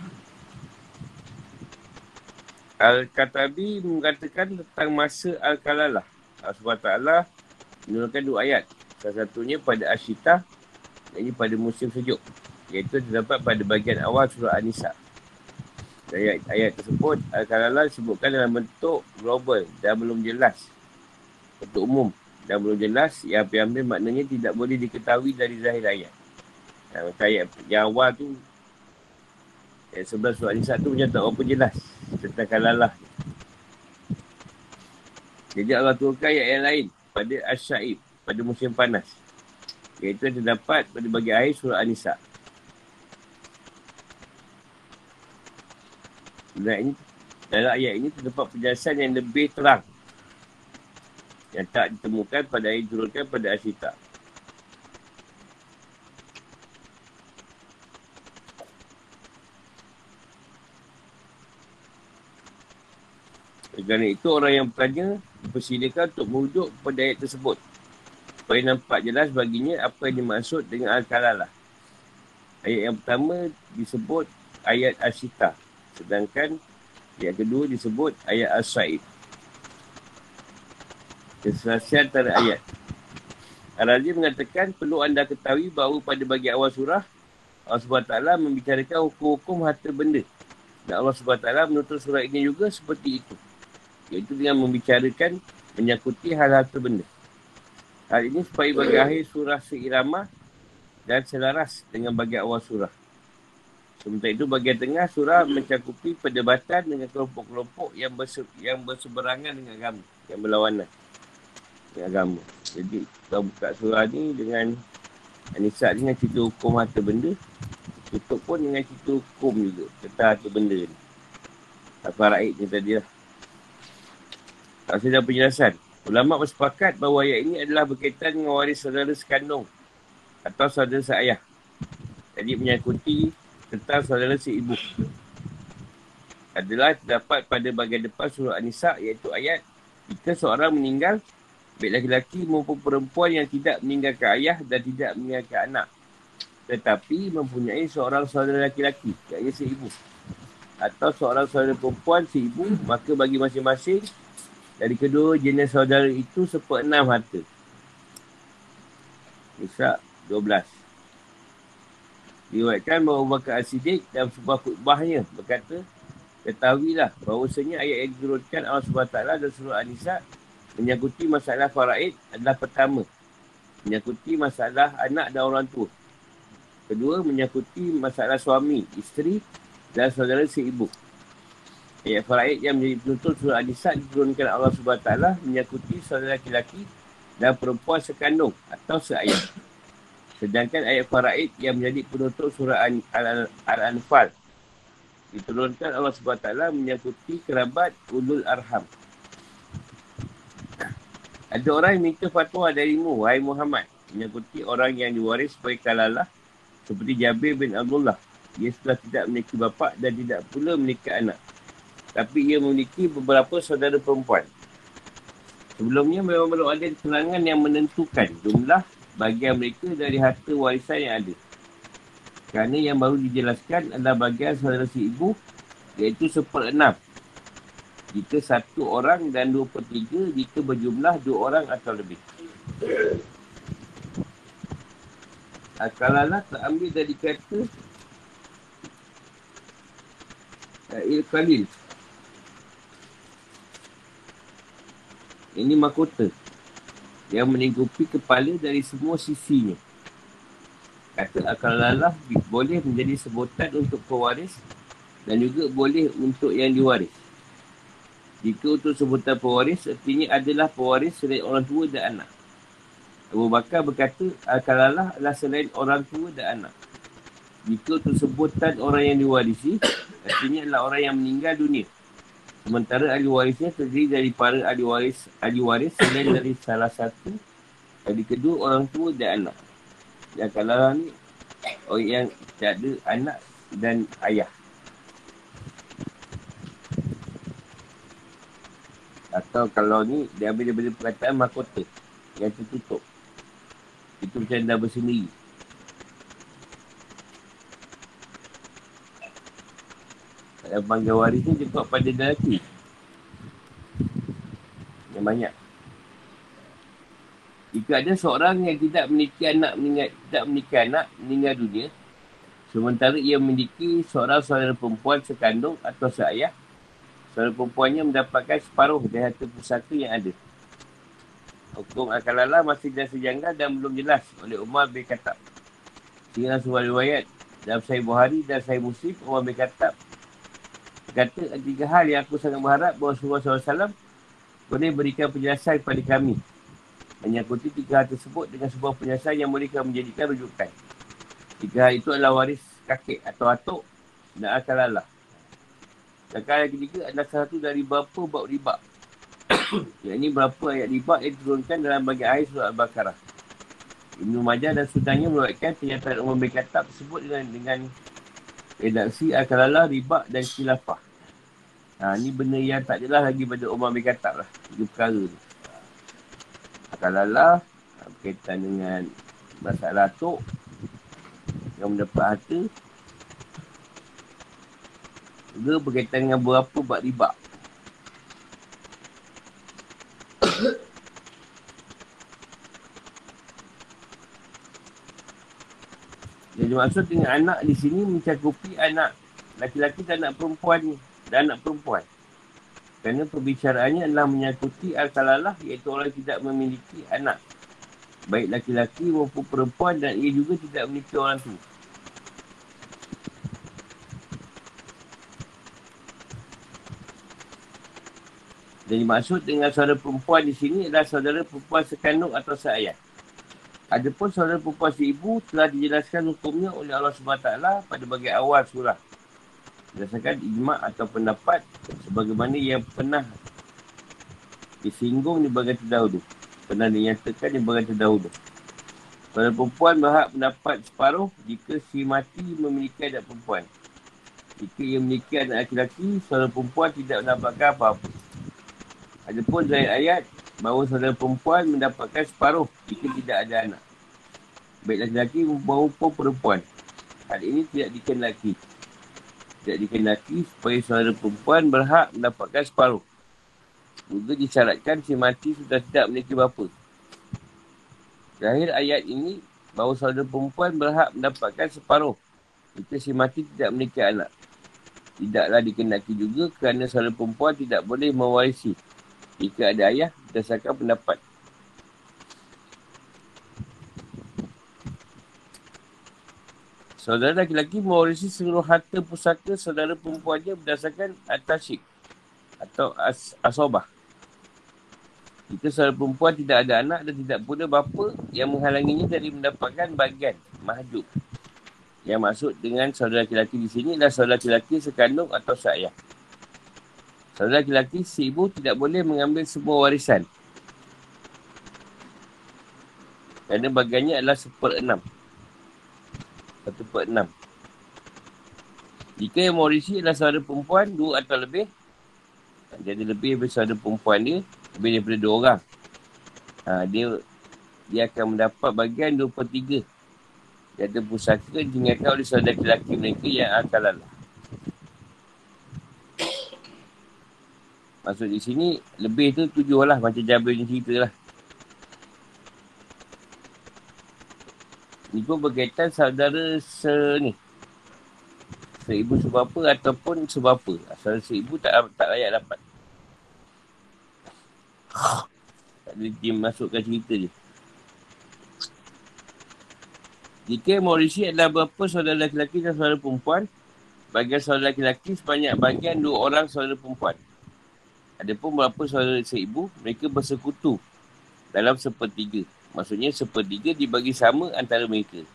Al-Katabi mengatakan tentang masa Al-Kalalah. Allah SWT menurunkan dua ayat. Salah satunya pada Ashita ini pada musim sejuk. Iaitu terdapat pada bahagian awal surah An-Nisa. Ayat, ayat tersebut Al-Kalalah disebutkan dalam bentuk global dan belum jelas. Bentuk umum dan belum jelas yang hampir maknanya tidak boleh diketahui dari zahir ayat. Dan ayat yang awal tu ayat sebelah surah An-Nisa tu macam tak apa jelas tentang Kalalah. Jadi Allah turunkan ayat yang lain pada Asyaib, pada musim panas. Iaitu yang terdapat pada bagi air surah An-Nisa. Dalam, ayat ini terdapat penjelasan yang lebih terang. Yang tak ditemukan pada ayat turunkan pada Asyita. Kerana itu orang yang bertanya dipersilakan untuk merujuk pada ayat tersebut. Supaya nampak jelas baginya apa yang dimaksud dengan Al-Kalalah. Ayat yang pertama disebut ayat Asyita. Sedangkan ayat kedua disebut ayat As-Sa'id. Keselasian antara ayat. Al-Razi mengatakan perlu anda ketahui bahawa pada bagi awal surah Allah SWT membicarakan hukum-hukum harta benda. Dan Allah SWT menutup surah ini juga seperti itu. Iaitu dengan membicarakan menyangkuti hal-hal terbenda. Hal ini supaya bagi akhir surah seirama dan selaras dengan bagian awal surah. Sementara itu bagian tengah surah mencakupi perdebatan dengan kelompok-kelompok yang, berse yang berseberangan dengan agama. Yang berlawanan dengan agama. Jadi kalau buka surah ni dengan Anissa dengan cerita hukum harta benda. Tutup pun dengan cerita hukum juga. Tentang harta benda ni. Apa rakyat ni tadi lah. Tak ada penjelasan. Ulama bersepakat bahawa ayat ini adalah berkaitan dengan waris saudara sekandung atau saudara seayah. Jadi menyangkuti tentang saudara seibu. Adalah terdapat pada bagian depan surah An-Nisa iaitu ayat jika seorang meninggal baik laki-laki maupun perempuan yang tidak meninggalkan ayah dan tidak meninggalkan anak tetapi mempunyai seorang saudara laki-laki iaitu seibu atau seorang saudara perempuan seibu maka bagi masing-masing dari kedua jenis saudara itu seperenam harta. Isra 12. Diwakilkan bahawa Bakar As-Siddiq dalam sebuah khutbahnya berkata, Ketahuilah bahawasanya ayat yang diturunkan Allah SWT dan surah An-Nisa menyangkuti masalah faraid adalah pertama. Menyangkuti masalah anak dan orang tua. Kedua, menyangkuti masalah suami, isteri dan saudara seibu. Ayat faraid yang menjadi penutup surah An-Nisa diturunkan Allah SWT menyangkuti saudara lelaki dan perempuan sekandung atau seayat. Sedangkan ayat faraid yang menjadi penutup surah Al-Anfal diturunkan Allah SWT menyangkuti kerabat ulul arham. Ada orang yang minta fatwa darimu, wahai Muhammad, menyangkuti orang yang diwaris sebagai kalalah seperti Jabir bin Abdullah. Dia sudah tidak memiliki bapa dan tidak pula memiliki anak tapi ia memiliki beberapa saudara perempuan. Sebelumnya memang belum ada keterangan yang menentukan jumlah bagian mereka dari harta warisan yang ada. Kerana yang baru dijelaskan adalah bagian saudara si ibu iaitu seperenam. Jika satu orang dan dua per tiga jika berjumlah dua orang atau lebih. Akalalah tak ambil dari kata Il Khalil Ini mahkota yang melingkupi kepala dari semua sisinya. Kata akal lalah boleh menjadi sebutan untuk pewaris dan juga boleh untuk yang diwaris. Jika untuk sebutan pewaris, artinya adalah pewaris selain orang tua dan anak. Abu Bakar berkata, akal lalah adalah selain orang tua dan anak. Jika untuk sebutan orang yang diwarisi, artinya adalah orang yang meninggal dunia. Sementara ahli warisnya terdiri dari para ahli waris ahli waris selain dari salah satu dari kedua orang tua dan anak. Dan kalau ni orang yang tak ada anak dan ayah. Atau kalau ni dia ambil daripada perkataan mahkota yang tertutup. Itu macam dah bersendiri. Yang panggil waris ni dia pada lelaki. Yang banyak. Jika ada seorang yang tidak memiliki anak meninggal, tidak memiliki anak meninggal dunia, sementara ia memiliki seorang saudara perempuan sekandung atau seayah, saudara perempuannya mendapatkan separuh dari harta pusaka yang ada. Hukum akal lala masih jelas sejanggal dan belum jelas oleh Umar bin Khattab. Sehingga sebuah riwayat dalam Sahih Buhari dan Sahih Muslim, Umar bin Khattab kata tiga hal yang aku sangat berharap bahawa Rasulullah SAW boleh berikan penjelasan kepada kami. Menyakuti tiga hal tersebut dengan sebuah penjelasan yang boleh menjadikan rujukan. Tiga hal itu adalah waris kakek atau atuk dan akal Allah. Kakak yang ketiga adalah satu dari berapa bab riba. yang ini berapa ayat riba yang diturunkan dalam bagian air surat Al-Baqarah. Ibn Majah dan Sudannya meruatkan pernyataan umum berkatab tersebut dengan dengan redaksi akal Allah, riba dan khilafah. Ha, ni benda yang tak jelas lagi pada Umar bin Khattab lah. Itu perkara tu. Akal Allah, ha, berkaitan dengan masalah tu, yang mendapat harta, juga berkaitan dengan berapa bak riba. Jadi maksud dengan anak di sini mencakupi anak laki-laki dan anak perempuan ni dan anak perempuan. Kerana perbicaraannya adalah menyakuti al-kalalah iaitu orang tidak memiliki anak. Baik laki-laki maupun perempuan dan ia juga tidak memiliki orang tu. Jadi maksud dengan saudara perempuan di sini adalah saudara perempuan sekandung atau seayah. Adapun saudara perempuan si ibu telah dijelaskan hukumnya oleh Allah SWT pada bagian awal surah berdasarkan ijma' atau pendapat sebagaimana yang pernah disinggung di bagian terdahulu. Pernah dinyatakan di bagian terdahulu. Pada perempuan berhak mendapat separuh jika si mati memiliki anak perempuan. Jika ia memiliki anak lelaki, saudara perempuan tidak mendapatkan apa-apa. Adapun dari ayat bahawa saudara perempuan mendapatkan separuh jika tidak ada anak. Baik lelaki maupun perempuan. Hal ini tidak dikenalki tidak dikenaki supaya saudara perempuan berhak mendapatkan separuh. Juga disyaratkan si mati sudah tidak memiliki bapa. Terakhir ayat ini, bahawa saudara perempuan berhak mendapatkan separuh. Jika si mati tidak memiliki anak. Tidaklah dikenaki juga kerana saudara perempuan tidak boleh mewarisi. Jika ada ayah, berdasarkan pendapat. Saudara lelaki-lelaki mewarisi seluruh harta pusaka saudara perempuannya berdasarkan atasik atau as asobah. Jika saudara perempuan tidak ada anak dan tidak pula bapa yang menghalanginya dari mendapatkan bagian mahjub. Yang masuk dengan saudara lelaki-lelaki di sini adalah saudara lelaki sekandung atau seayah. Saudara lelaki si ibu tidak boleh mengambil semua warisan. Kerana bagiannya adalah seperenam. enam. 146 Jika yang mewarisi adalah saudara perempuan Dua atau lebih Jadi lebih daripada saudara perempuan dia Lebih daripada dua orang. Ha, Dia dia akan mendapat bagian dua per tiga. Jadi pusaka Dengarkan oleh saudara lelaki mereka Yang akan lalah. Maksud di sini Lebih tu tujuh lah Macam Jabir ni cerita lah. Pun berkaitan saudara se ni. Seibu sebapa ataupun sebapa. Saudara seibu tak tak layak dapat. Tak boleh dia masukkan cerita je. Jika Maurisi adalah berapa saudara lelaki dan saudara perempuan, bagian saudara lelaki sebanyak bagian dua orang saudara perempuan. Adapun berapa saudara seibu, mereka bersekutu dalam sepertiga. Maksudnya sepertiga dibagi sama antara mereka.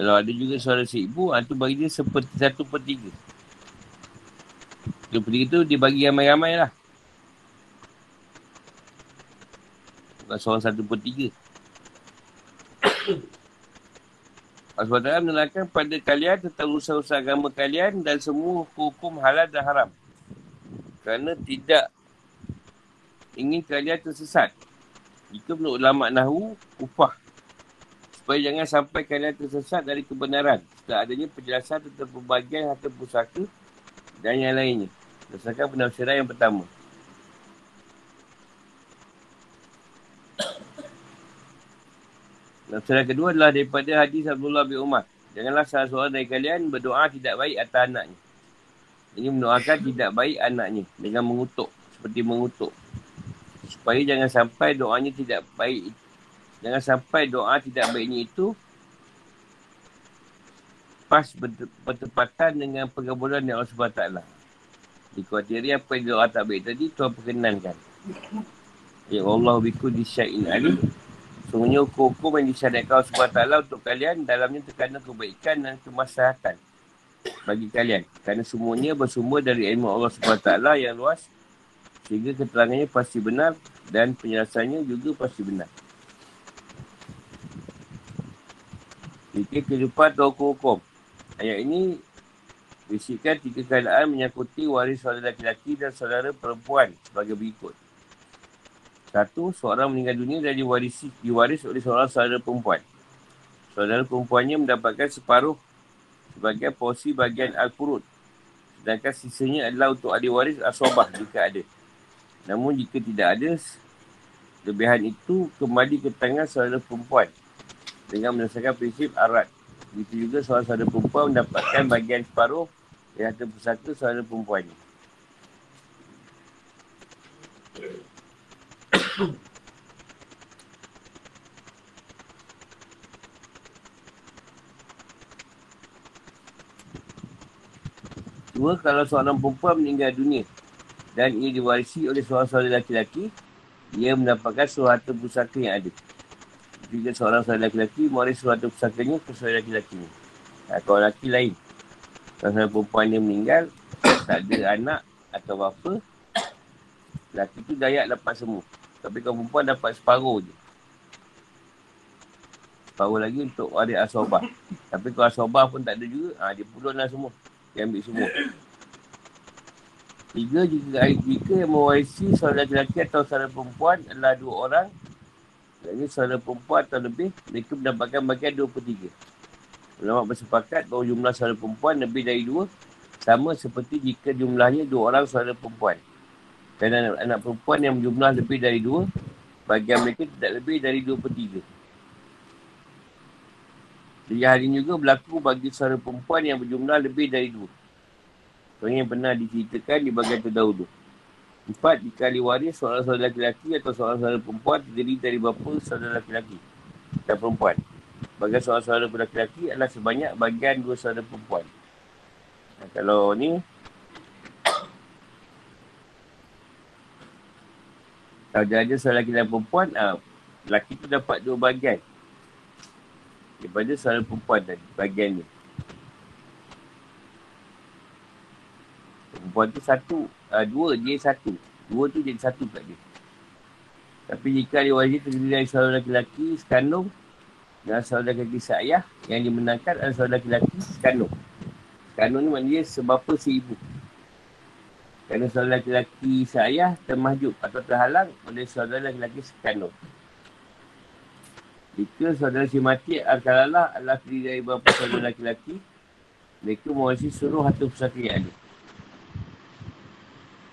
Kalau ada juga suara si ibu, itu ah, bagi dia seperti satu per tiga. Satu per tiga tu dia bagi ramai-ramai lah. Bukan seorang satu per tiga. SWT menerangkan pada kalian tentang usaha-usaha agama kalian dan semua hukum halal dan haram kerana tidak ingin kalian tersesat. Jika menurut ulama Nahu, upah. Supaya jangan sampai kalian tersesat dari kebenaran. Setelah adanya penjelasan tentang pembagian harta pusaka dan yang lainnya. Berdasarkan penafsiran yang pertama. Penafsiran kedua adalah daripada hadis Abdullah bin Umar. Janganlah salah seorang dari kalian berdoa tidak baik atas anaknya. Ini mendoakan tidak baik anaknya dengan mengutuk. Seperti mengutuk. Supaya jangan sampai doanya tidak baik. Jangan sampai doa tidak baiknya itu pas bertepatan dengan pengabulan yang Allah SWT. Di apa yang doa tak baik tadi, Tuhan perkenankan. Ya Allah biku di syai'in alim. Semuanya hukum-hukum yang disyariatkan Allah SWT untuk kalian, dalamnya terkandung kebaikan dan kemaslahatan bagi kalian. Kerana semuanya bersumber dari ilmu Allah SWT yang luas, sehingga keterangannya pasti benar dan penjelasannya juga pasti benar. Fikir kehidupan atau hukum-hukum. Ayat ini berisikan tiga keadaan menyakuti waris saudara lelaki dan saudara perempuan sebagai berikut. Satu, seorang meninggal dunia dan diwarisi, diwaris oleh seorang saudara perempuan. Saudara perempuannya mendapatkan separuh sebagai porsi bagian Al-Qurud. Sedangkan sisanya adalah untuk ahli waris asobah jika ada. Namun jika tidak ada, lebihan itu kembali ke tangan saudara perempuan dengan berdasarkan prinsip arat. Begitu juga seorang saudara perempuan mendapatkan bagian separuh yang harta pusaka saudara perempuan ini. Dua, kalau seorang perempuan meninggal dunia dan ia diwarisi oleh seorang saudara lelaki-lelaki, ia mendapatkan suatu pusaka yang ada juga seorang saudara lelaki mewaris suatu pusakanya ke saudara lelaki ni. Kalau lelaki lain. Kalau saudara perempuan dia meninggal, tak ada anak atau apa, lelaki tu dayak dapat semua. Tapi kalau perempuan dapat separuh je. Separuh lagi untuk adik asobah. Tapi kalau asobah pun tak ada juga, ha, dia pulun lah semua. Dia ambil semua. Tiga, jika, jika yang mewarisi saudara lelaki atau saudara perempuan adalah dua orang, Maksudnya saudara perempuan atau lebih, mereka mendapatkan bagian dua per tiga. Ulama bersepakat bahawa jumlah saudara perempuan lebih dari dua, sama seperti jika jumlahnya dua orang saudara perempuan. Dan anak, anak perempuan yang jumlah lebih dari dua, bagian mereka tidak lebih dari dua per tiga. Jadi hari ini juga berlaku bagi saudara perempuan yang berjumlah lebih dari dua. Soalnya yang pernah diceritakan di bagian terdahulu. Empat, dikali waris seorang saudara lelaki atau seorang saudara perempuan terdiri dari bapa saudara lelaki dan perempuan. Bagian seorang saudara lelaki adalah sebanyak bagian dua saudara perempuan. Nah, kalau ni, kalau dia ada saudara lelaki dan perempuan, ah, lelaki tu dapat dua bagian. Daripada saudara perempuan tadi, bagian ni. Perempuan tu satu, uh, dua dia satu. Dua tu jadi satu kat dia. Tapi jika dia wajib terdiri dari saudara lelaki sekandung dan saudara lelaki seayah yang dimenangkan adalah saudara lelaki sekandung. Sekandung ni maknanya sebapa seibu. Kerana saudara lelaki seayah termahjub atau terhalang oleh saudara lelaki sekandung. Jika saudara si mati Al-Kalalah adalah terdiri dari beberapa saudara lelaki-lelaki, mereka mewarisi seluruh harta pusaka yang ada.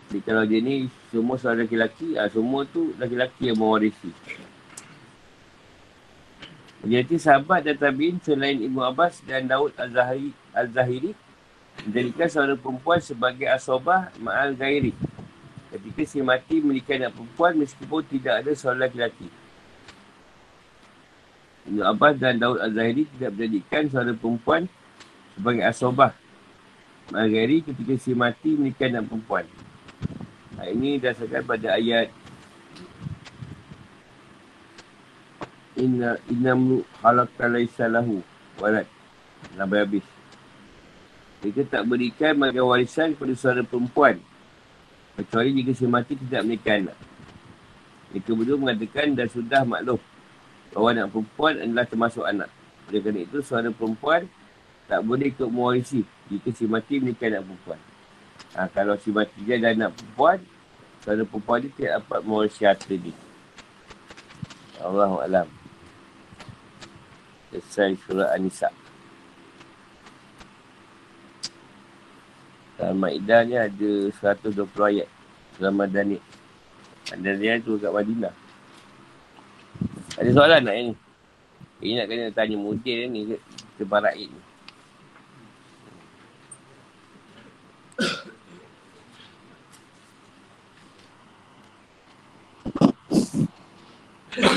Jadi kalau dia ni semua saudara lelaki-lelaki, ah, semua tu lelaki-lelaki yang mewarisi. Jadi sahabat dan tabi'in selain Ibu Abbas dan Daud Al-Zahiri, Al-Zahiri menjadikan saudara perempuan sebagai asobah ma'al gairi. Ketika si mati menikah anak perempuan meskipun tidak ada saudara lelaki. Ibu Abbas dan Daud Al-Zahiri tidak menjadikan saudara perempuan sebagai asobah ma'al gairi ketika si mati menikah anak perempuan. Ha, ini dasarkan pada ayat Inna innamu halakalaisa lahu walad. Nabi habis. Mereka tak berikan bagian warisan kepada saudara perempuan. Kecuali jika si mati tidak menikah anak. Mereka berdua mengatakan dan sudah maklum bahawa anak perempuan adalah termasuk anak. Oleh kerana itu, saudara perempuan tak boleh ikut mewarisi jika si mati menikah anak perempuan. Ha, kalau si mati dia ada anak perempuan, saudara perempuan dia tidak dapat mewarisi harta dia. Allahuakbar. Selesai surah An-Nisa. Dalam Ma'idah ni ada 120 ayat. Selama Daniel. Dia tu kat Madinah. Ada soalan nak yang ni? Ini nak kena tanya mudir ni. Kebarak ni.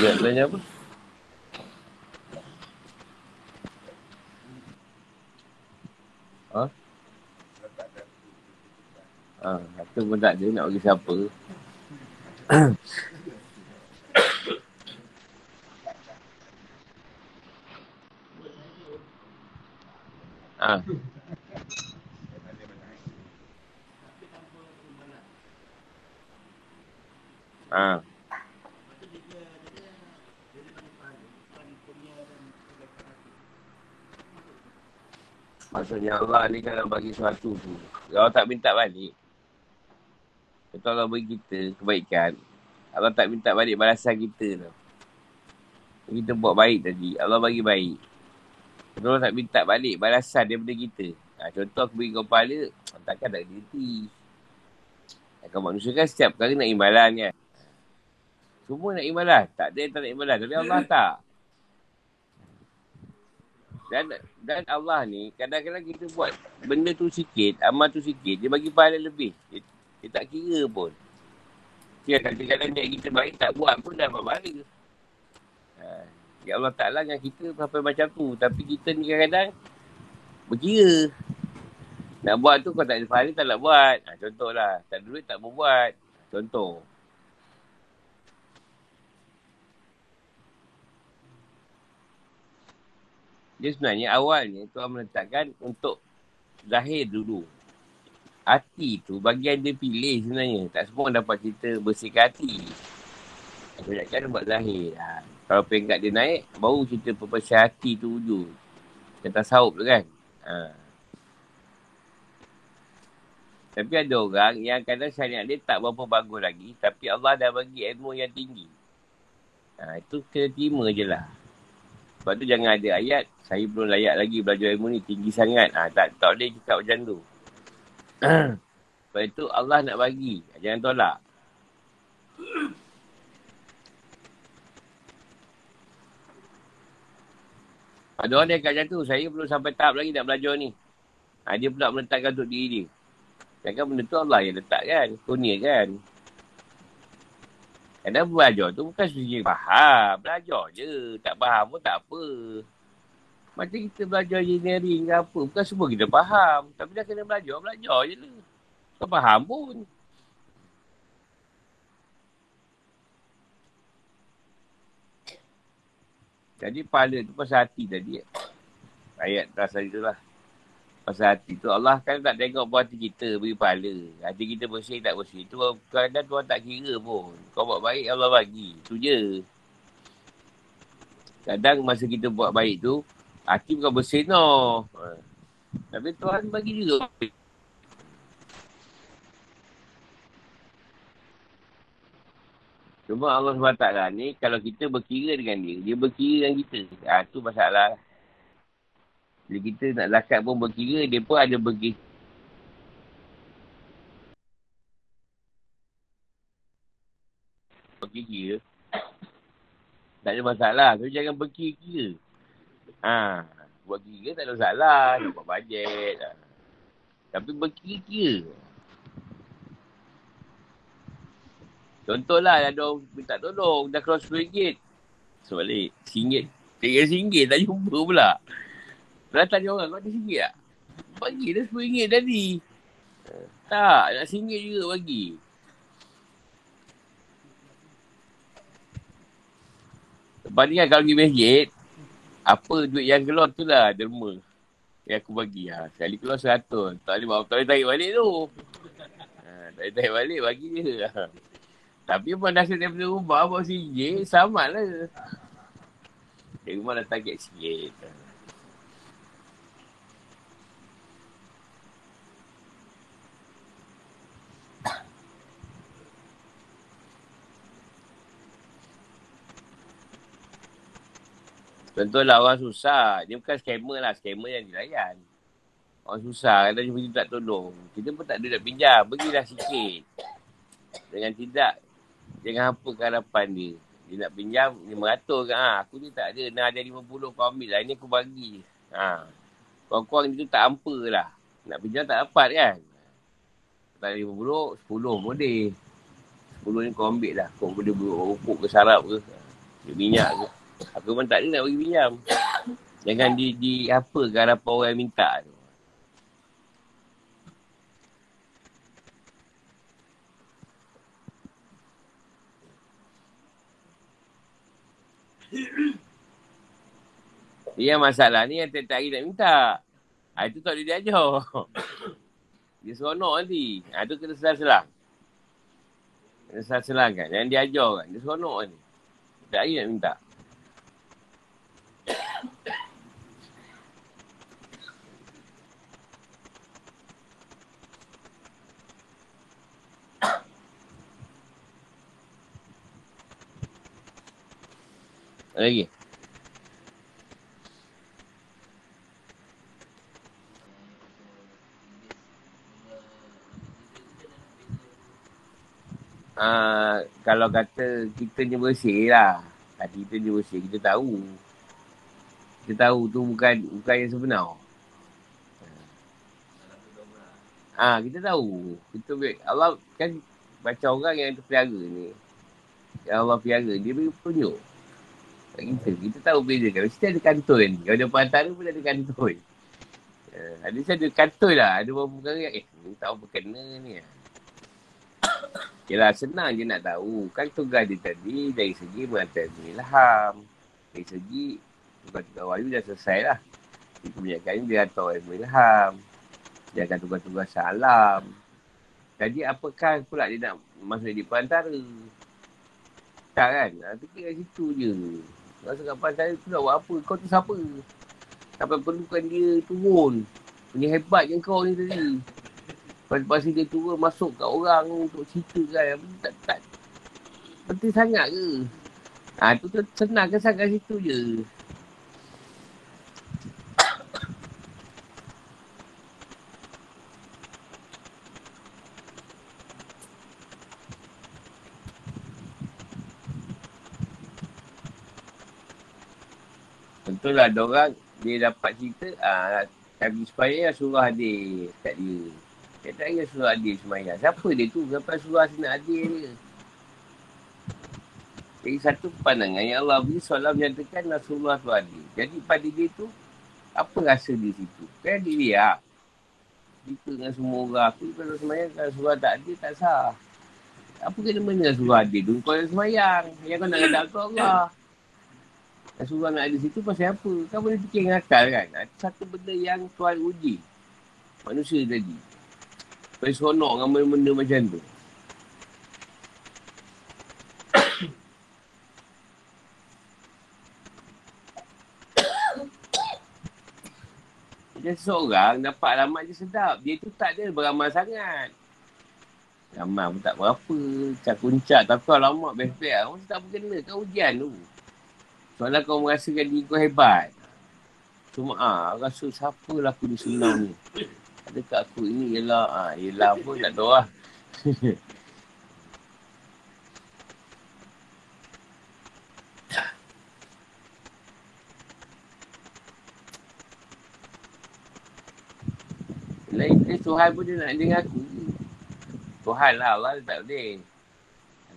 Nak tanya apa? Ha? Ha, harta pun tak ada nak bagi siapa. Ha. Ha. Maksudnya Allah ni kalau bagi sesuatu tu, kalau tak minta balik, kalau Allah bagi kita kebaikan, Allah tak minta balik balasan kita tu. Kita buat baik tadi, Allah bagi baik. Kalau tak minta balik balasan daripada kita. Ha, contoh aku bagi kau kepala, takkan tak kerti. Kalau manusia kan setiap kali nak imbalan kan. Semua nak imbalan. Tak ada yang tak nak imbalan. Tapi Allah tak. Dan dan Allah ni kadang-kadang kita buat benda tu sikit, amal tu sikit, dia bagi pahala lebih. Dia, dia tak kira pun. Dia kadang-kadang dia kita baik tak buat pun dah pahala. Ya Allah Ta'ala dengan kita sampai macam tu. Tapi kita ni kadang-kadang berkira. Nak buat tu kau tak ada pahala tak nak buat. Ha, contohlah. Tak ada duit tak mau buat. Contoh. Dia sebenarnya awalnya Tuhan meletakkan untuk zahir dulu. Hati tu bagian dia pilih sebenarnya. Tak semua dapat cerita bersihkan hati. Kebanyakan buat zahir. Ha. Kalau peringkat dia naik, baru cerita perbersih hati tu wujud. Kata sahub tu kan. Ha. Tapi ada orang yang kadang syariat dia tak berapa bagus lagi. Tapi Allah dah bagi ilmu yang tinggi. Ha, itu kena terima je lah. Sebab tu jangan ada ayat, saya belum layak lagi belajar ilmu ni, tinggi sangat. Ha, tak, tak boleh cakap macam tu. Sebab itu Allah nak bagi, jangan tolak. Ada orang yang kat macam tu, saya belum sampai tahap lagi nak belajar ni. Ha, dia pula meletakkan untuk diri dia. Jangan benda tu Allah yang letakkan, kurnia kan. Kadang belajar tu bukan sebenarnya faham. Belajar je. Tak faham pun tak apa. Macam kita belajar engineering ke apa. Bukan semua kita faham. Tapi dah kena belajar, belajar je lah. Tak faham pun. Jadi pahala tu pasal hati tadi. Ayat terasa itulah. Pasal hati tu Allah kan tak tengok buat hati kita beri pahala. Hati kita bersih tak bersih. Tu kadang Tuhan tak kira pun. Kau buat baik Allah bagi. Tu je. Kadang masa kita buat baik tu, hati bukan bersih no. Ha. Tapi Tuhan bagi juga. Cuma Allah SWT ni, kalau kita berkira dengan dia, dia berkira dengan kita. Ha, tu masalah. Bila kita nak zakat pun berkira, dia pun ada berkira. Berkira. Tak ada masalah. Tapi jangan berkira. Ha. Buat kira tak ada masalah. Nak buat bajet. Ha. Tapi berkira. Contohlah ada orang minta tolong. Dah keluar RM10. Sebalik. RM1. RM3 tak jumpa pula. Kalau tanya orang, kau ada RM1 tak? Bagi dah RM10 tadi. Tak, nak RM1 juga bagi. Lepas ni kan kalau pergi masjid, apa duit yang keluar tu lah derma. Yang aku bagi ha. Sekali keluar seratus. Tak boleh tarik balik tu. Ha, tak boleh tarik balik, bagi je. Ha. Tapi pun dah daripada rumah, bawa RM1, sama lah. Dari rumah dah target sikit. Contohlah orang susah. Dia bukan scammer lah. Scammer yang dilayan. Orang susah. Kadang jumpa tak tolong. Kita pun tak ada nak pinjam. Berilah sikit. Dengan tidak. Jangan hampa ke harapan dia. Dia nak pinjam RM500 kan. Ha, aku ni tak ada. Nak ada RM50 kau ambil lah. Ini aku bagi. Ha. Kurang-kurang tu tak hampa lah. Nak pinjam tak dapat kan. Tak ada RM50, 10 boleh. 10 ni kau ambil lah. Kau boleh buat rupuk ke sarap ke. Dia minyak ke. Aku memang tak ada nak bagi pinjam. Jangan di, di apa ke harapan orang minta tu. Dia masalah ni yang tiap-tiap hari nak minta. Ha, itu tak boleh dia ajar. Dia seronok nanti. Ha, tu kena selang-selang. Kena selang-selang kan. Yang dia ajar kan. Dia seronok ni. Tiap hari nak minta. Lagi. Uh, kalau kata kita ni bersih lah. Hati kita ni bersih, kita tahu. Kita tahu tu bukan bukan yang sebenar. Ah, ha, kita tahu. Kita Allah kan baca orang yang terpelihara ni. Yang Allah pelihara, dia beri petunjuk. Tak kita. Kita tahu beza kan. Mesti ada ni. Kalau dia antara pun ada kantoi. Uh, ada saya ada kantoi lah. Ada beberapa perkara yang eh, ni tahu apa kena ni. Yelah, senang je nak tahu. Kan tugas dia tadi dari segi mengatakan ilham. Dari segi tugas-tugas wahyu dah selesai lah. Kebanyakan ni dia hantar ilmu ilham. Dia akan tugas-tugas salam. Jadi apakah pula dia nak masuk di perantara? Tak kan? Fikir kat situ je. Rasa kat pantai tu nak buat apa? Kau tu siapa? Sampai perlukan dia turun. Punya hebat je kau ni tadi. Lepas dia turun masuk kat orang untuk cerita kan. Tak, tak. Penting sangat ke? Ha, tu tu senang ke sangat situ je. Betul lah, ada orang dia dapat cerita, ah, tapi supaya suruh hadir kat dia. Dia tak ingat suruh hadir semayang. Siapa dia tu? Siapa hadir nak hadir dia? Jadi satu pandangan yang Allah beri soalan menyatakan Rasulullah tu hadir. Jadi pada dia tu, apa rasa di situ? Kan dia lihat. Kita dengan semua orang. Aku kalau semayang, kalau suruh tak hadir, tak sah. Apa kena mana suruh hadir tu? Kau yang semayang. Yang kau nak kata aku Allah. Rasulullah nak ada situ pasal apa? Kau boleh fikir dengan akal kan? Ada satu benda yang Tuhan uji. Manusia tadi. Supaya seronok dengan benda-benda macam tu. Macam seorang dapat alamat je sedap. Dia tu tak ada beramal sangat. Amal pun tak berapa. Cak kuncak. Tapi alamat best-best. Mesti tak berkena. Kau ujian tu. Soalnya kau merasakan diri kau hebat. Cuma ah, rasa siapa lah aku ni senang ni. Adakah aku ini ialah, ah, ialah apa tak tahu lah. Lain ni Tuhan pun dia nak dengan aku. Tuhan lah Allah tak boleh.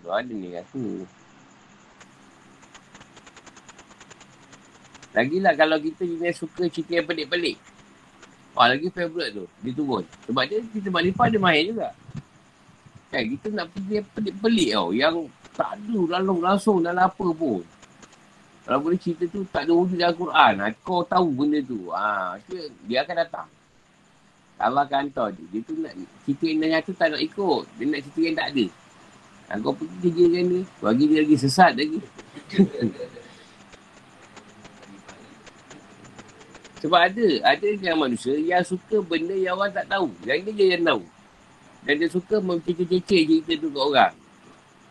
Tuhan dia dengan aku. Lagilah kalau kita jenis suka cerita yang pelik-pelik. Wah, lagi favourite tu. Dia turun. Sebab dia, kita maklifah dia main juga. Kan, kita nak pergi yang pelik-pelik tau. Yang tak ada lalu langsung dalam apa pun. Kalau boleh cerita tu tak ada wujud dalam Quran. Ha, kau tahu benda tu. Ha, dia, dia akan datang. Allah akan hantar dia. Dia tu nak cerita yang nyata tak nak ikut. Dia nak cerita yang tak ada. Ha, kau pergi kerja dengan dia. Bagi dia lagi sesat lagi. Sebab ada, ada yang manusia yang suka benda yang orang tak tahu. Yang dia je yang tahu. Dan dia suka memcecek-cecek cerita tu ke orang.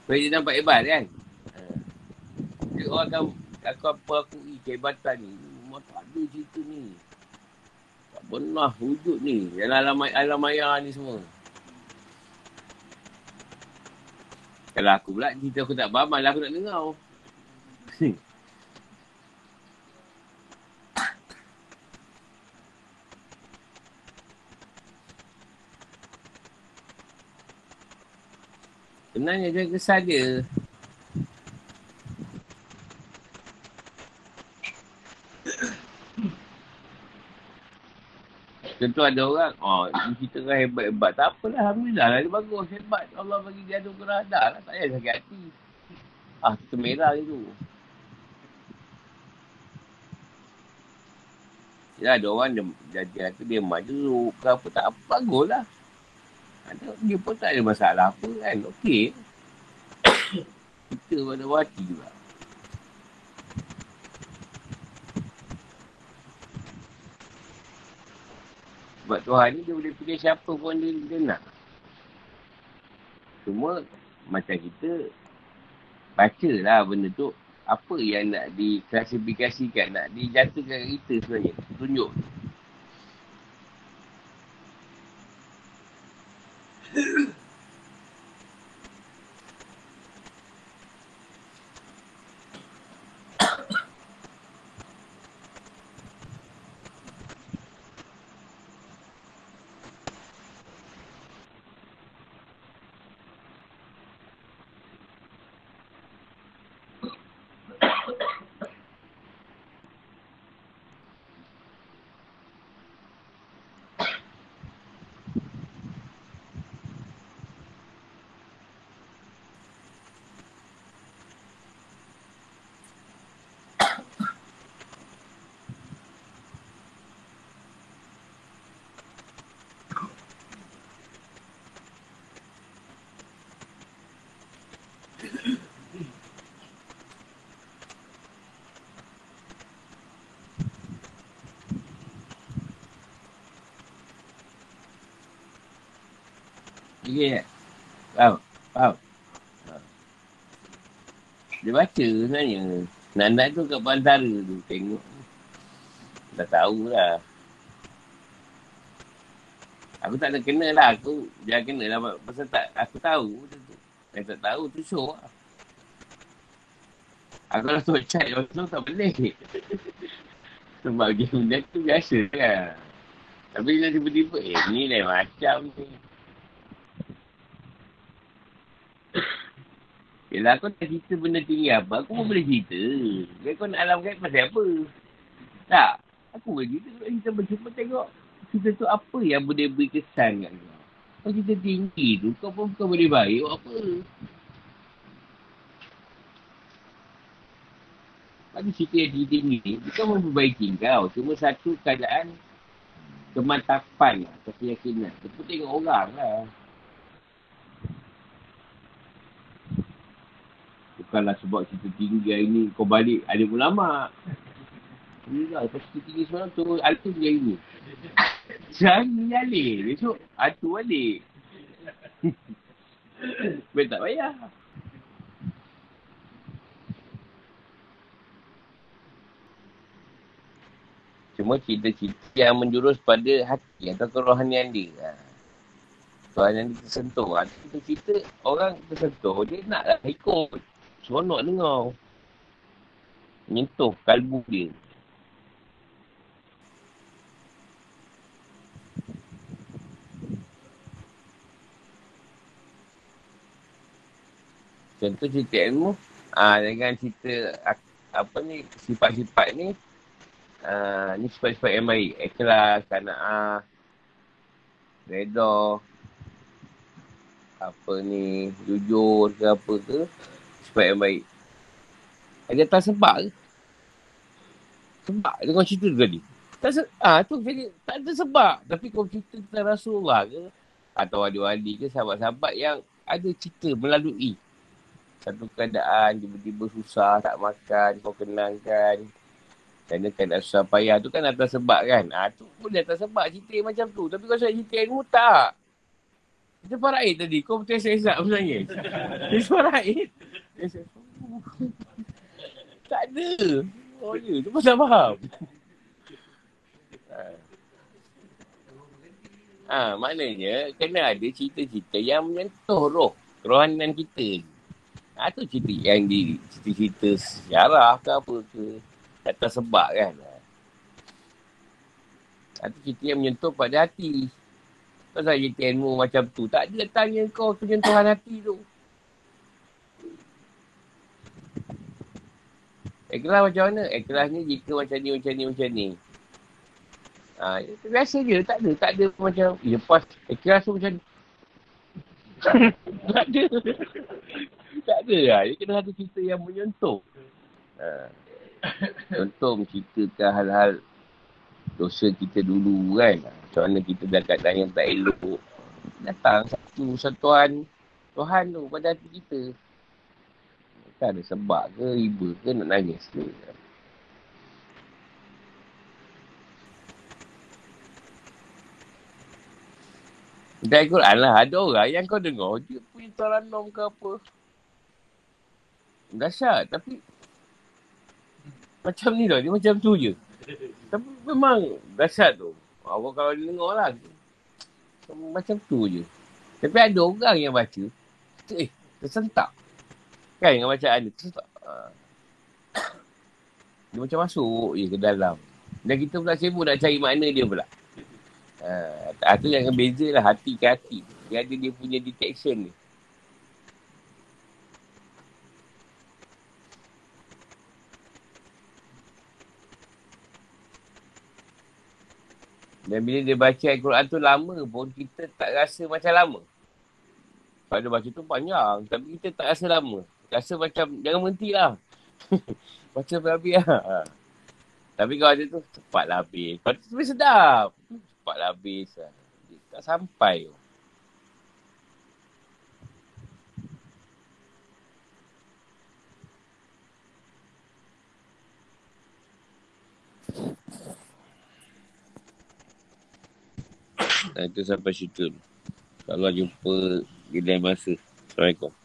Supaya dia nampak hebat kan. Dia orang akan, aku apa aku ni, kehebatan ni. Memang tak ada cerita ni. Tak pernah wujud ni. Dalam alam, alam maya ni semua. Kalau aku pula cerita aku tak faham, malah aku nak dengar. Sebenarnya dia kesal dia. Tentu ada orang, oh, kita kan hebat-hebat. Tak apalah, Alhamdulillah lah. Dia bagus, hebat. Allah bagi dia ada ukuran hadar lah. Tak payah sakit hati. Ah, kita merah je tu. Ya, ada orang dia, dia, dia, dia, dia maju ke apa. Tak apa, bagus lah. Dia pun tak ada masalah apa kan, okey. Kita pada wati juga. Sebab Tuhan ni dia boleh pilih siapa pun dia, dia nak. Cuma macam kita baca lah benda tu apa yang nak diklasifikasikan, nak dijatuhkan kita sebenarnya. Tunjuk. Okay tak? Faham? Faham? Ha. Dia baca sebenarnya. Nak-nak tu kat bantara tu. Tengok. Dah tahu lah. Aku tak ada kena lah. Aku jangan kena lah. Pasal tak, aku tahu. Yang tak tahu tu show lah. Aku kalau tu chat tu tak boleh. Sebab game dia tu biasa kan. Tapi bila tiba-tiba, eh ni lain macam ni. Yelah aku tak cerita benda tinggi apa, aku pun boleh cerita. Jadi kau nak alam kan pasal apa? Tak. Aku boleh cerita, kalau cerita berjumpa tengok cerita tu apa yang boleh beri kesan kat kau. Kau cerita tinggi tu, kau pun kau boleh baik apa. Bagi cerita yang tinggi tinggi, bukan memperbaiki kau. Cuma satu keadaan kemantapan keyakinan. Itu tengok orang lah. Bukanlah sebab kita tinggi hari ni kau balik ada ulama. Inilah lepas kita tinggi semalam tu altu juga ini. Jangan nyalih. Besok altu balik. Baik tak payah. Cuma cerita-cerita yang menjurus pada hati atau kerohanian dia. Tuhan yang tersentuh. Kita cerita orang tersentuh. Dia nak lah ikut. Seronok dengar. Menyentuh kalbu dia. Contoh cerita ilmu. Ah dengan cerita apa ni sifat-sifat ni ah ni sifat-sifat yang baik. Ikhlas, kana'ah, redha, apa ni, jujur ke apa ke sifat yang baik. Dia tak sebab ke? Sebab. Kau cerita tu tadi. Tak se- ah, tu jadi tak ada sebab. Tapi kau cerita tentang Rasulullah ke? Atau wali-wali ke? Sahabat-sahabat yang ada cerita melalui. Satu keadaan tiba-tiba susah tak makan kau kenangkan. Kerana kan susah payah. Tu kan atas sebab kan? Ah tu boleh atas sebab. Cerita macam tu. Tapi kau sebab cerita ilmu tak. Kita faraid tadi. Kau betul saya sebenarnya. Dia faraid tak ada. Oh ya, tu pasal faham. Ha, maknanya kena ada cerita-cerita yang menyentuh roh, kerohanian kita. Ha, tu cerita yang di cerita-cerita sejarah ke apa ke. Tak tersebab kan. Ha, tu cerita yang menyentuh pada hati. Pasal cerita ilmu macam tu. Tak ada tanya kau penyentuhan hati tu. Ikhlas macam mana? Ikhlas ni jika macam ni, macam ni, macam ni. Ha, biasa je. Tak ada. Tak ada macam, ya lepas ikhlas tu macam ni. tak ada. tak ada lah. Dia kena ada cerita yang menyentuh. Ha. Contoh menceritakan hal-hal dosa kita dulu kan. Macam mana kita dah keadaan yang tak elok. Datang satu satuan Tuhan tu pada hati kita. Tak ada sebab ke, riba ke, nak nangis ke. Dan Quran lah. Ada orang yang kau dengar, dia punya taranom ke apa. Dahsyat. Tapi, macam ni tau. Dia macam tu je. Tapi memang dahsyat tu. Awak kalau dia dengar lah. Macam tu je. Tapi ada orang yang baca. Eh, tersentak. Kan dengan bacaan dia. Tersentak. Ah. Dia macam masuk je ke dalam. Dan kita pula sibuk nak cari makna dia pula. Ha, tu yang beza lah hati ke hati. Dia ada dia punya detection ni. Dan bila dia baca Al-Quran tu lama pun kita tak rasa macam lama. Kalau dia baca tu panjang. Tapi kita tak rasa lama. Rasa macam jangan berhenti lah. baca sampai lah. Tapi kalau ada tu cepatlah habis. Lepas tu sedap cepatlah habis lah. Dia tak sampai tu. Nah, itu sampai situ. Kalau jumpa di lain masa. Assalamualaikum.